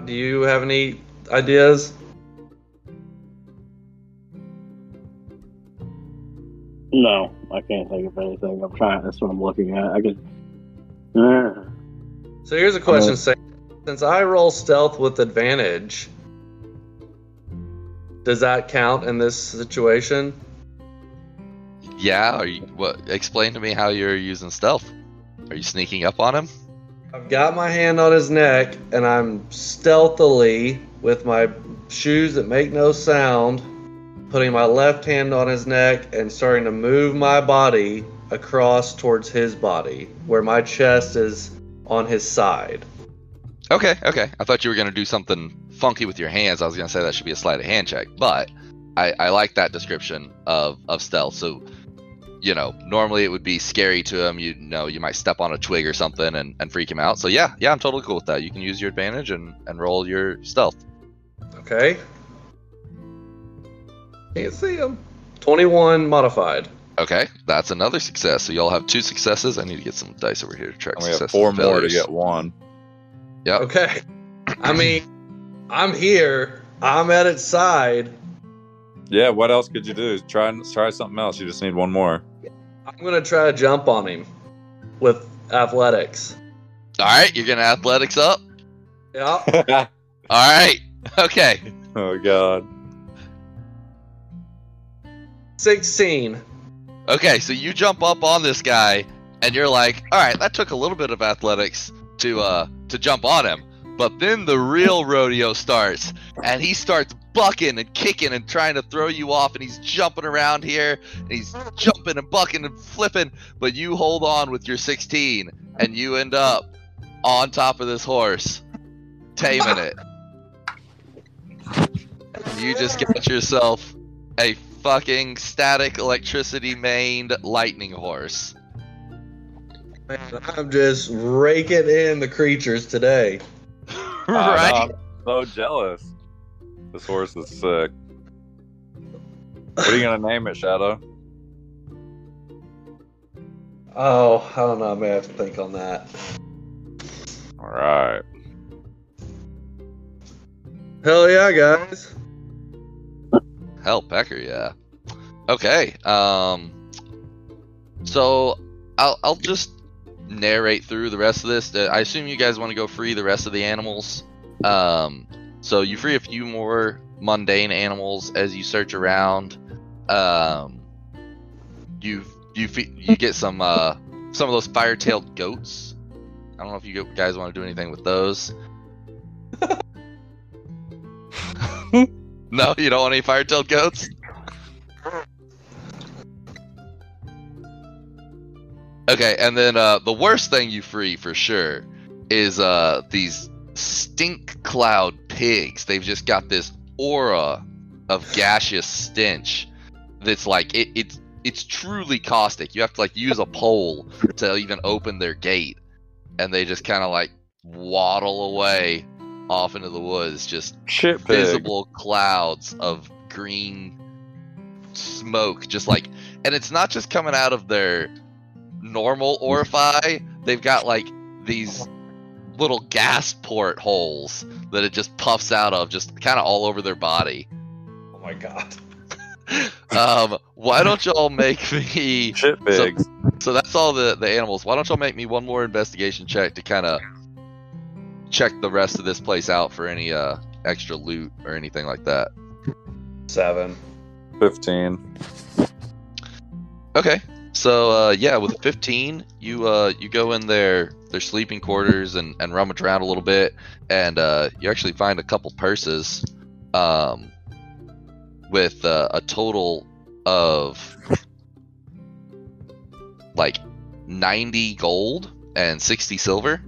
Do you have any ideas? No, I can't think of anything. I'm trying. That's what I'm looking at. I can. Uh, So here's a question. Uh, Say, since I roll stealth with advantage, does that count in this situation? Yeah. Are you what? Explain to me how you're using stealth. Are you sneaking up on him? I've got my hand on his neck, and I'm stealthily, with my shoes that make no sound, putting my left hand on his neck and starting to move my body across towards his body, where my chest is on his side. Okay. Okay. I thought you were going to do something funky with your hands. I was going to say that should be a sleight of hand check, but I, I like that description of of stealth. So. You know, normally it would be scary to him. You know, you might step on a twig or something and, and freak him out. So yeah, yeah, I'm totally cool with that. You can use your advantage and, and roll your stealth. Okay. Can't see him. 21 modified. Okay, that's another success. So y'all have two successes. I need to get some dice over here to track And we have four and more to get one. Yeah. Okay. I [CLEARS THROAT] mean, I'm here. I'm at its side. Yeah, what else could you do? Try try something else. You just need one more. I'm gonna try to jump on him with athletics. All right, you're gonna athletics up. Yeah. [LAUGHS] All right. Okay. oh god. 16. Okay, so you jump up on this guy, and you're like, "All right, that took a little bit of athletics to uh to jump on him." But then the real [LAUGHS] rodeo starts, and he starts bucking and kicking and trying to throw you off, and he's jumping around here, and he's jumping and bucking and flipping. But you hold on with your 16, and you end up on top of this horse, taming it. You just got yourself a fucking static electricity maned lightning horse. Man, I'm just raking in the creatures today. [LAUGHS] I know, I'm so jealous. This horse is sick. What are you gonna name it, Shadow? [LAUGHS] Oh, I don't know. I may have to think on that. All right. Hell yeah, guys. Hell, Pecker, yeah. Okay. Um. So I'll I'll just narrate through the rest of this. Uh, I assume you guys want to go free the rest of the animals. Um. So you free a few more mundane animals as you search around. Um. You you you get some uh some of those fire-tailed goats. I don't know if you guys want to do anything with those. [LAUGHS] [LAUGHS] no, you don't want any fire-tailed goats. Okay, and then uh, the worst thing you free for sure is uh, these stink cloud pigs. They've just got this aura of gaseous stench that's like it, it's it's truly caustic. You have to like use a pole to even open their gate, and they just kind of like waddle away off into the woods, just Shit pig. visible clouds of green smoke, just like, and it's not just coming out of their normal orify. They've got like these little gas port holes that it just puffs out of, just kind of all over their body. Oh my god. [LAUGHS] [LAUGHS] Um, why don't y'all make me Shit so, so that's all the the animals. Why don't y'all make me one more investigation check to kind of check the rest of this place out for any uh extra loot or anything like that. Seven. Fifteen. Okay. So uh, yeah, with 15, you uh, you go in their their sleeping quarters and, and rummage around a little bit, and uh, you actually find a couple purses, um, with uh, a total of like 90 gold and 60 silver,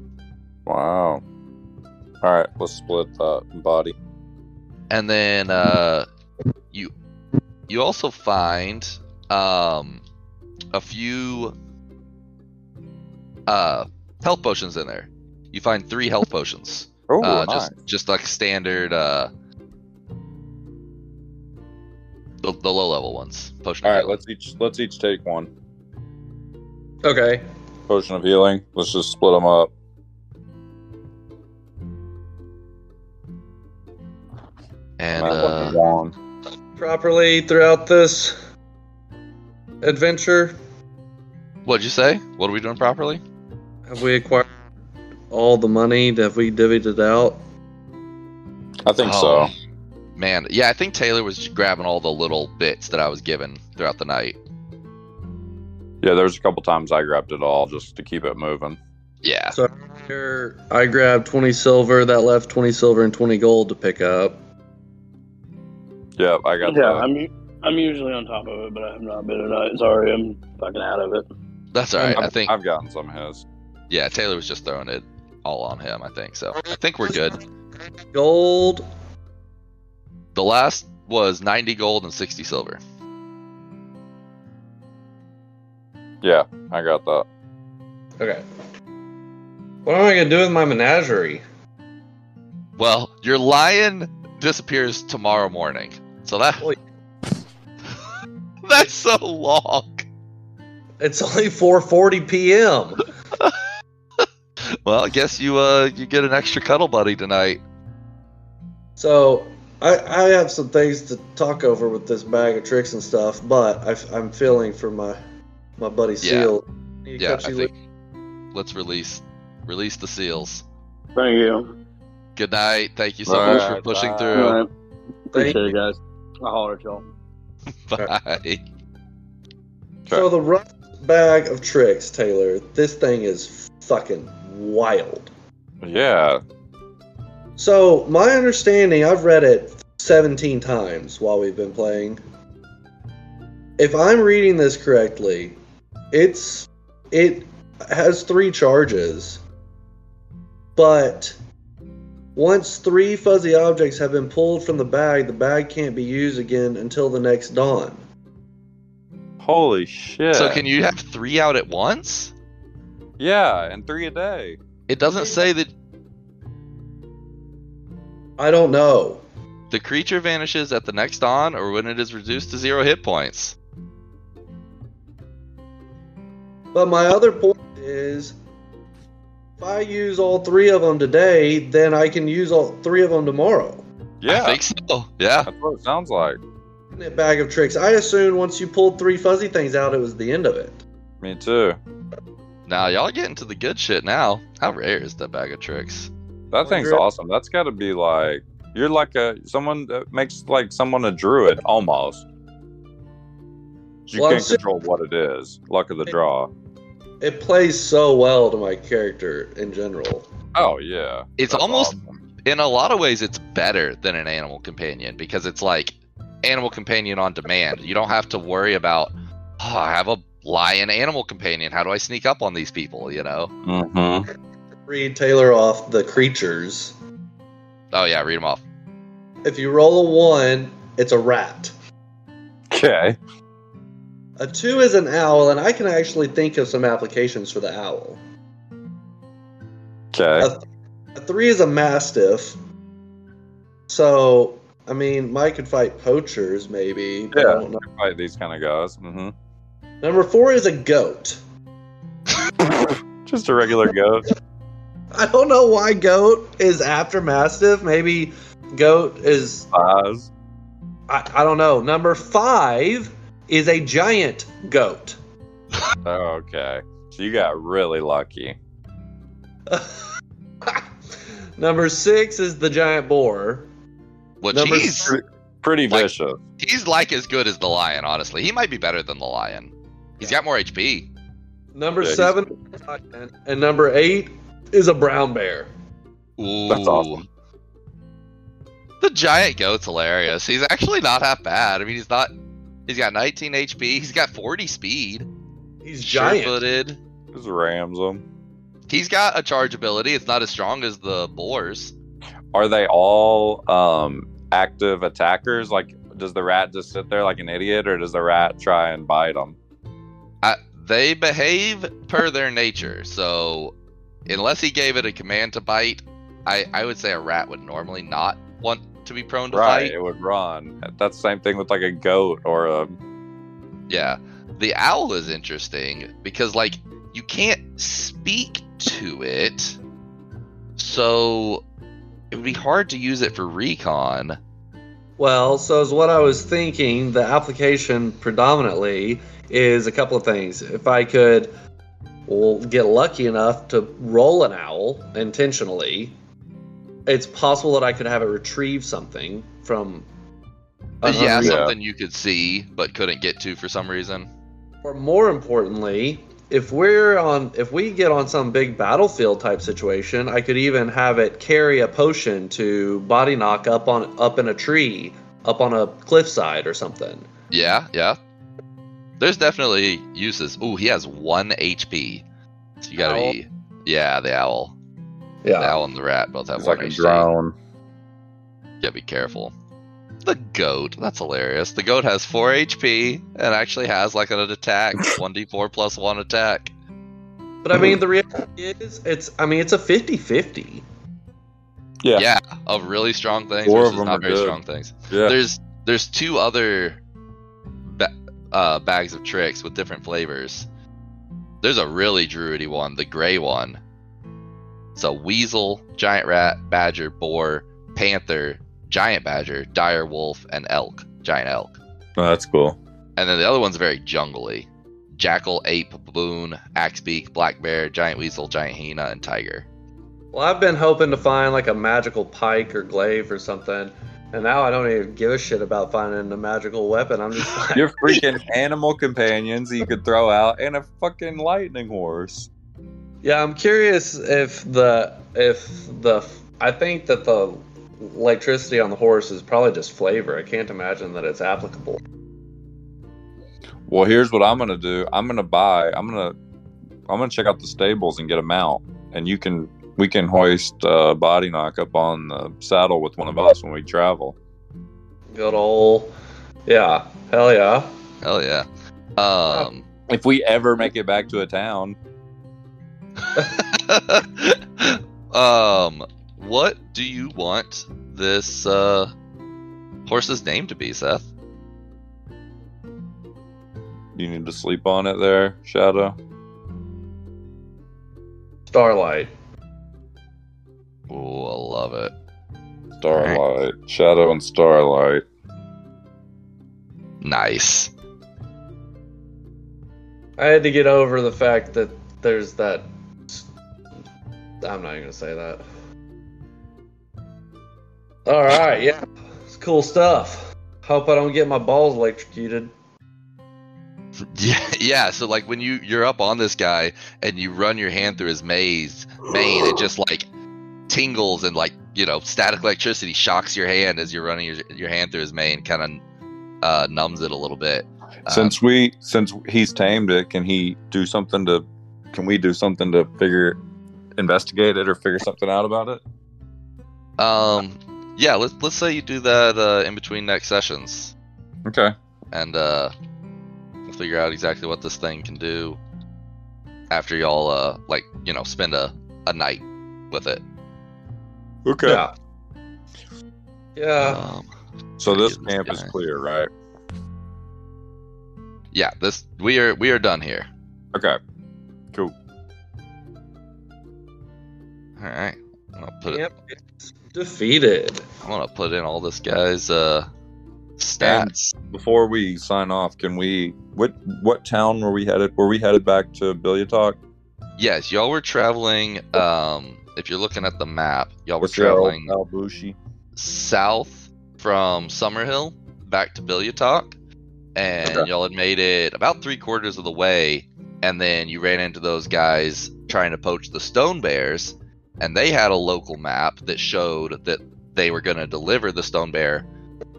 Wow. All right, let's split that body. and then uh, you you also find um, a few uh, health potions in there. You find three health potions. Oh, uh, nice. just just like standard uh the, the low level ones potion All of right, healing. let's each let's each take one Okay. potion of healing. Let's just split them up. And uh. Properly throughout this adventure, what'd you say what are we doing properly have we acquired all the money? Have we divvied it out? I think Oh, so. man yeah i think taylor was just grabbing all the little bits that i was given throughout the night Yeah, there's a couple times I grabbed it all just to keep it moving. yeah So here, I grabbed 20 silver. That left 20 silver and 20 gold to pick up. Yep, I got Yeah, the I'm u- I'm usually on top of it, but I have not been tonight. Sorry, I'm fucking out of it. that's all right I've, i think I've gotten some of his. yeah taylor was just throwing it all on him i think so i think we're good Gold. the last was 90 gold and 60 silver Yeah, I got that. Okay. What am I gonna do with my menagerie? well your lion disappears tomorrow morning so that Holy- [LAUGHS] that's so long It's only 4:40 p.m. [LAUGHS] Well, I guess you uh you get an extra cuddle buddy tonight. So I, I have some things to talk over with this bag of tricks and stuff, but I, am feeling for my my buddy Seal. Need to Yeah, I you think. let's release release the seals. Thank you. Good night. Thank you so All much for pushing bye. through. All right. Appreciate Thank it, guys. I'll holler at [LAUGHS] y'all. Bye. So the rust bag of tricks, Taylor. This thing is fucking wild. Yeah. So my understanding, I've read it 17 times while we've been playing. If I'm reading this correctly, it's it has three charges. But once three fuzzy objects have been pulled from the bag, the bag can't be used again until the next dawn. Holy shit. So can you have three out at once? Yeah, and three a day. It doesn't say that I don't know. the creature vanishes at the next dawn or when it is reduced to zero hit points. But my other point is if I use all three of them today, then I can use all three of them tomorrow. Yeah. I think so. Yeah. That's what it sounds like. That bag of tricks. I assumed once you pulled three fuzzy things out, it was the end of it. Me too. Now y'all are getting to the good shit now. How rare is that bag of tricks? That thing's awesome. That's got to be like you're like a someone that makes like someone a druid almost. You Well, can't control what it is. Luck of the draw. It plays so well to my character in general. Oh yeah. It's That's almost awesome. in a lot of ways it's better than an animal companion because it's like animal companion on demand. You don't have to worry about oh, I have a lion animal companion. How do I sneak up on these people, you know? Mhm. Read Taylor off the creatures. Oh yeah, read them off. If you roll a one, it's a rat. Okay. A two is an owl, and I can actually think of some applications for the owl. Okay. A, a three is a mastiff. So, I mean, Mike could fight poachers, maybe. Yeah. don't know. Fight these kind of guys. Mm-hmm. Number four is a goat. [LAUGHS] Just a regular goat. I don't know why goat is after mastiff. Maybe goat is. Size. I, I don't know. Number five is a giant goat. Okay. So you got really lucky. [LAUGHS] Number six is the giant boar. Which Number he's Pretty, pretty Like- vicious. he's like as good as the lion, honestly. He might be better than the lion. He's got more HP. Number Yeah, seven, is and number eight is a brown bear. Ooh. That's awesome. The giant goat's hilarious. He's actually not half bad. I mean, he's not. He's got 19 HP. He's got 40 speed. He's giant. Sure-footed. Just rams him. He's got a charge ability. It's not as strong as the boars. Are they all um active attackers? Like, does the rat just sit there like an idiot, or does the rat try and bite them? I, they behave per their nature. So, unless he gave it a command to bite, I, I would say a rat would normally not want to be prone to Right, fight. it would run. That's the same thing with like a goat or a. Yeah. The owl is interesting because, like, you can't speak to it. So, it would be hard to use it for recon. Well, so is what I was thinking. The application predominantly is a couple of things. If I could, well, get lucky enough to roll an owl intentionally, it's possible that I could have it retrieve something from. yeah, unreal- something you could see but couldn't get to for some reason. Or more importantly, if we're on, if we get on some big battlefield type situation, I could even have it carry a potion to body knock up on up in a tree, up on a cliffside or something. Yeah, yeah. There's definitely uses. Ooh, he has one HP. So you gotta Owl? be. Yeah, the owl. Yeah. The owl and the rat both have It's one like a HP. drone. Yeah, be careful. The goat. That's hilarious. The goat has 4 HP and actually has like an attack. [LAUGHS] 1d4 plus 1 attack. But I mean, the reality is, it's. I mean, it's a 50-50. Yeah. Yeah, of really strong things Four of versus not very good. strong things. Yeah. There's there's two other ba- uh, bags of tricks with different flavors. There's a really druidy one, the gray one. So weasel, giant rat, badger, boar, panther, giant badger, dire wolf, and elk, giant elk. Oh, that's cool. And then the other one's very jungly. jackal, ape, baboon, axebeak, black bear, giant weasel, giant hyena, and tiger. Well, I've been hoping to find like a magical pike or glaive or something, and now I don't even give a shit about finding a magical weapon. I'm just [LAUGHS] like, Your freaking animal companions you could throw out, and a fucking lightning horse. Yeah, I'm curious if the if the I think that the electricity on the horse is probably just flavor. I can't imagine that it's applicable. Well, here's what I'm gonna do. I'm gonna buy. I'm gonna. I'm gonna check out the stables and get a mount, and you can. We can hoist uh, body knock up on the saddle with one of us when we travel. Good old, yeah, hell yeah. Hell yeah. Um, If we ever make it back to a town, [LAUGHS] um, what do you want this uh, horse's name to be, Seth? you need to sleep on it there, Shadow. Starlight. Oh, I love it. Starlight, Shadow, and Starlight. Nice. I had to get over the fact that there's that. I'm not even gonna say that. All right, yeah, it's cool stuff. Hope I don't get my balls electrocuted. [LAUGHS] Yeah, yeah. So like when you you're up on this guy and you run your hand through his maze mane, it just like tingles and like you know static electricity shocks your hand as you're running your, your hand through his mane, kind of uh, numbs it a little bit. Uh, Since we, since he's tamed it, can he do something to? Can we do something to figure, investigate it, or figure something out about it? um, yeah. Let's let's say you do that uh, in between next sessions, Okay. and uh, we'll figure out exactly what this thing can do after y'all uh like you know spend a a night with it. Okay. Yeah. Yeah. Um, So this Get this camp is clear, right? yeah, this we are we are done here. Okay. All right, I'm gonna put it. It's defeated. I'm gonna put in all this guy's uh stats. Before we sign off, can we? What what town were we headed? Were we headed back to Bilyatok? Yes, y'all were traveling. Um, if you're looking at the map, y'all were What's traveling Albushi? South from Summerhill back to Bilyatok, and Okay. y'all had made it about three quarters of the way, and then you ran into those guys trying to poach the stone bears, and they had a local map that showed that they were going to deliver the stone bear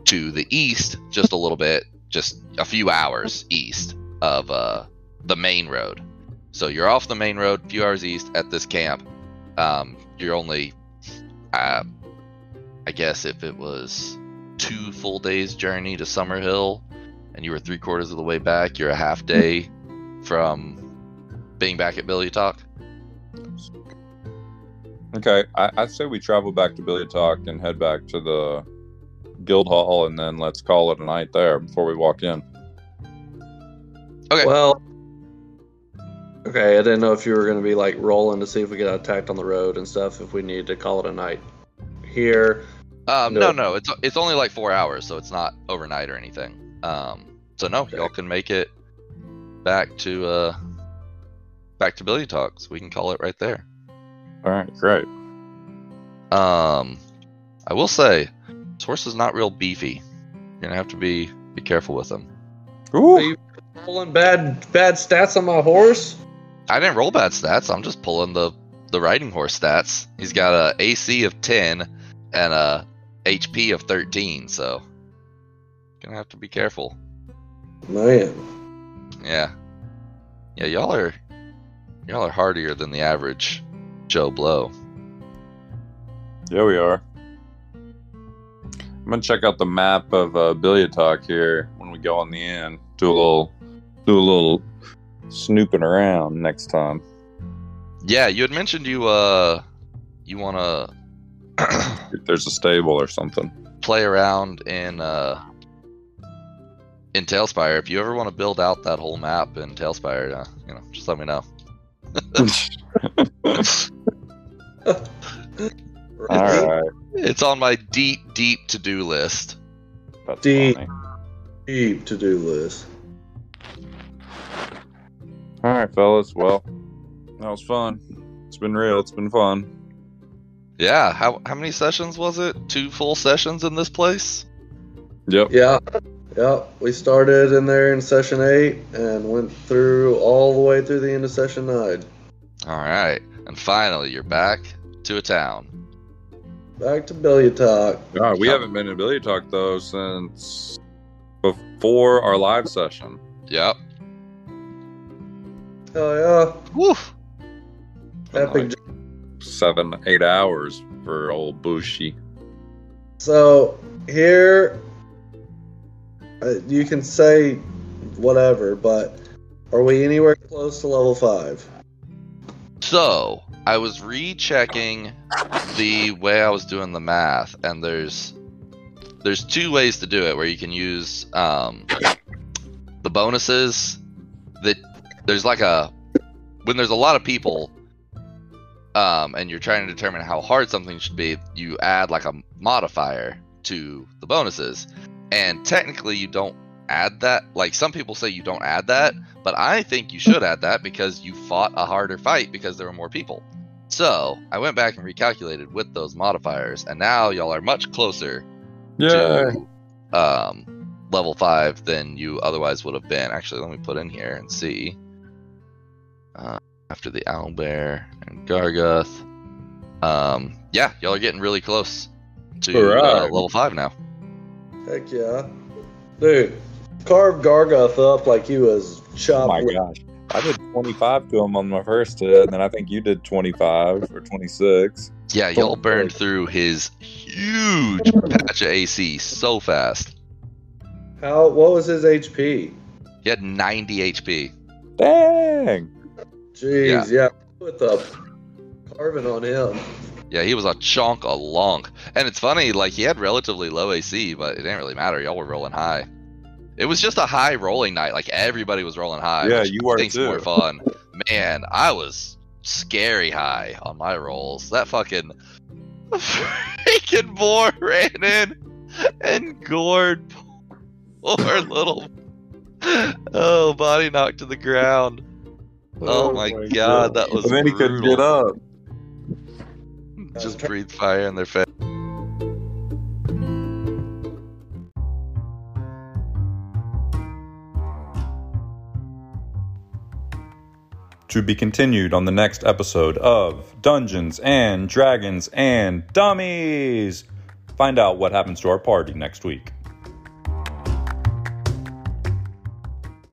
to the east, just a little bit, just a few hours east of uh, the main road. So you're off the main road, a few hours east at this camp. Um, you're only, uh, I guess, if it was two full days journey to Summerhill, and you were three quarters of the way back, you're a half day from being back at Bilyatok. Okay, I, I say we travel back to Bilyatok and head back to the guild hall, and then let's call it a night there before we walk in. Okay. Well, okay, I didn't know if you were going to be like rolling to see if we got attacked on the road and stuff. If we needed to call it a night here. Um, No. no, no, it's it's only like four hours, so it's not overnight or anything. Um, so no, Okay. y'all can make it back to uh back to Bilyatok, so we can call it right there. All right, great. Um, I will say, this horse is not real beefy. You're gonna have to be be careful with him. Are Ooh, you rolling bad bad stats on my horse? I didn't roll bad stats. I'm just pulling the the riding horse stats. He's got a AC of 10 and a HP of 13, so gonna have to be careful. Man, Yeah, yeah, y'all are y'all are hardier than the average Joe Blow. yeah, we are. I'm gonna check out the map of uh, Bilyatok here when we go on the end. Do a little, do a little snooping around next time. Yeah, you had mentioned you uh you want to [COUGHS] If there's a stable or something. play around in uh in TaleSpire. If you ever want to build out that whole map in TaleSpire, uh, you know, just let me know. All right, It's on my deep, deep to do list. that's Deep. funny. deep to do list. All right, fellas. Well, that was fun. It's been real. It's been fun. Yeah. How how many sessions was it? Two full sessions in this place. Yep. Yeah, yeah. We started in there in session eight and went through all the way through the end of session nine. All right. And finally, you're back to a town. Back to Bilyatok. God, we haven't been in Bilyatok though since before our live session. Yep. Hell yeah. Woof. Epic. Like seven, eight hours for old Bushy. So here, uh, you can say whatever, but are we anywhere close to level five? So I was rechecking the way I was doing the math, and there's there's two ways to do it where you can use um, the bonuses that there's like a when there's a lot of people um, and you're trying to determine how hard something should be you add like a modifier to the bonuses and technically you don't add that like some people say you don't add that but i think you should add that because you fought a harder fight because there were more people so i went back and recalculated with those modifiers and now y'all are much closer Yeah. to um, level five than you otherwise would have been. Actually, let me put in here and see. Uh, after the Owlbear and Gargoth, um, yeah, y'all are getting really close to uh, level five now. Heck yeah, dude! Carved Gargoth up like he was Oh chopped. my gosh. I did 25 to him on my first hit, and then I think you did 25 or 26. Yeah, y'all burned through his huge patch of AC so fast. How? What was his HP? He had 90 HP. Dang. Jeez, yeah. With the carving on him. Yeah, he was a chunk of lunk. And it's funny, like he had relatively low AC, but it didn't really matter. Y'all were rolling high. It was just a high rolling night. Like everybody was rolling high. Yeah, you were makes it more fun. Man, I was scary high on my rolls. That fucking freaking boar ran in and gored poor little oh body knocked to the ground. Oh, oh my, god, that was And then he couldn't get up. Just breathe fire in their face. To be continued on the next episode of Dungeons and Dragons and Dummies. Find out what happens to our party next week.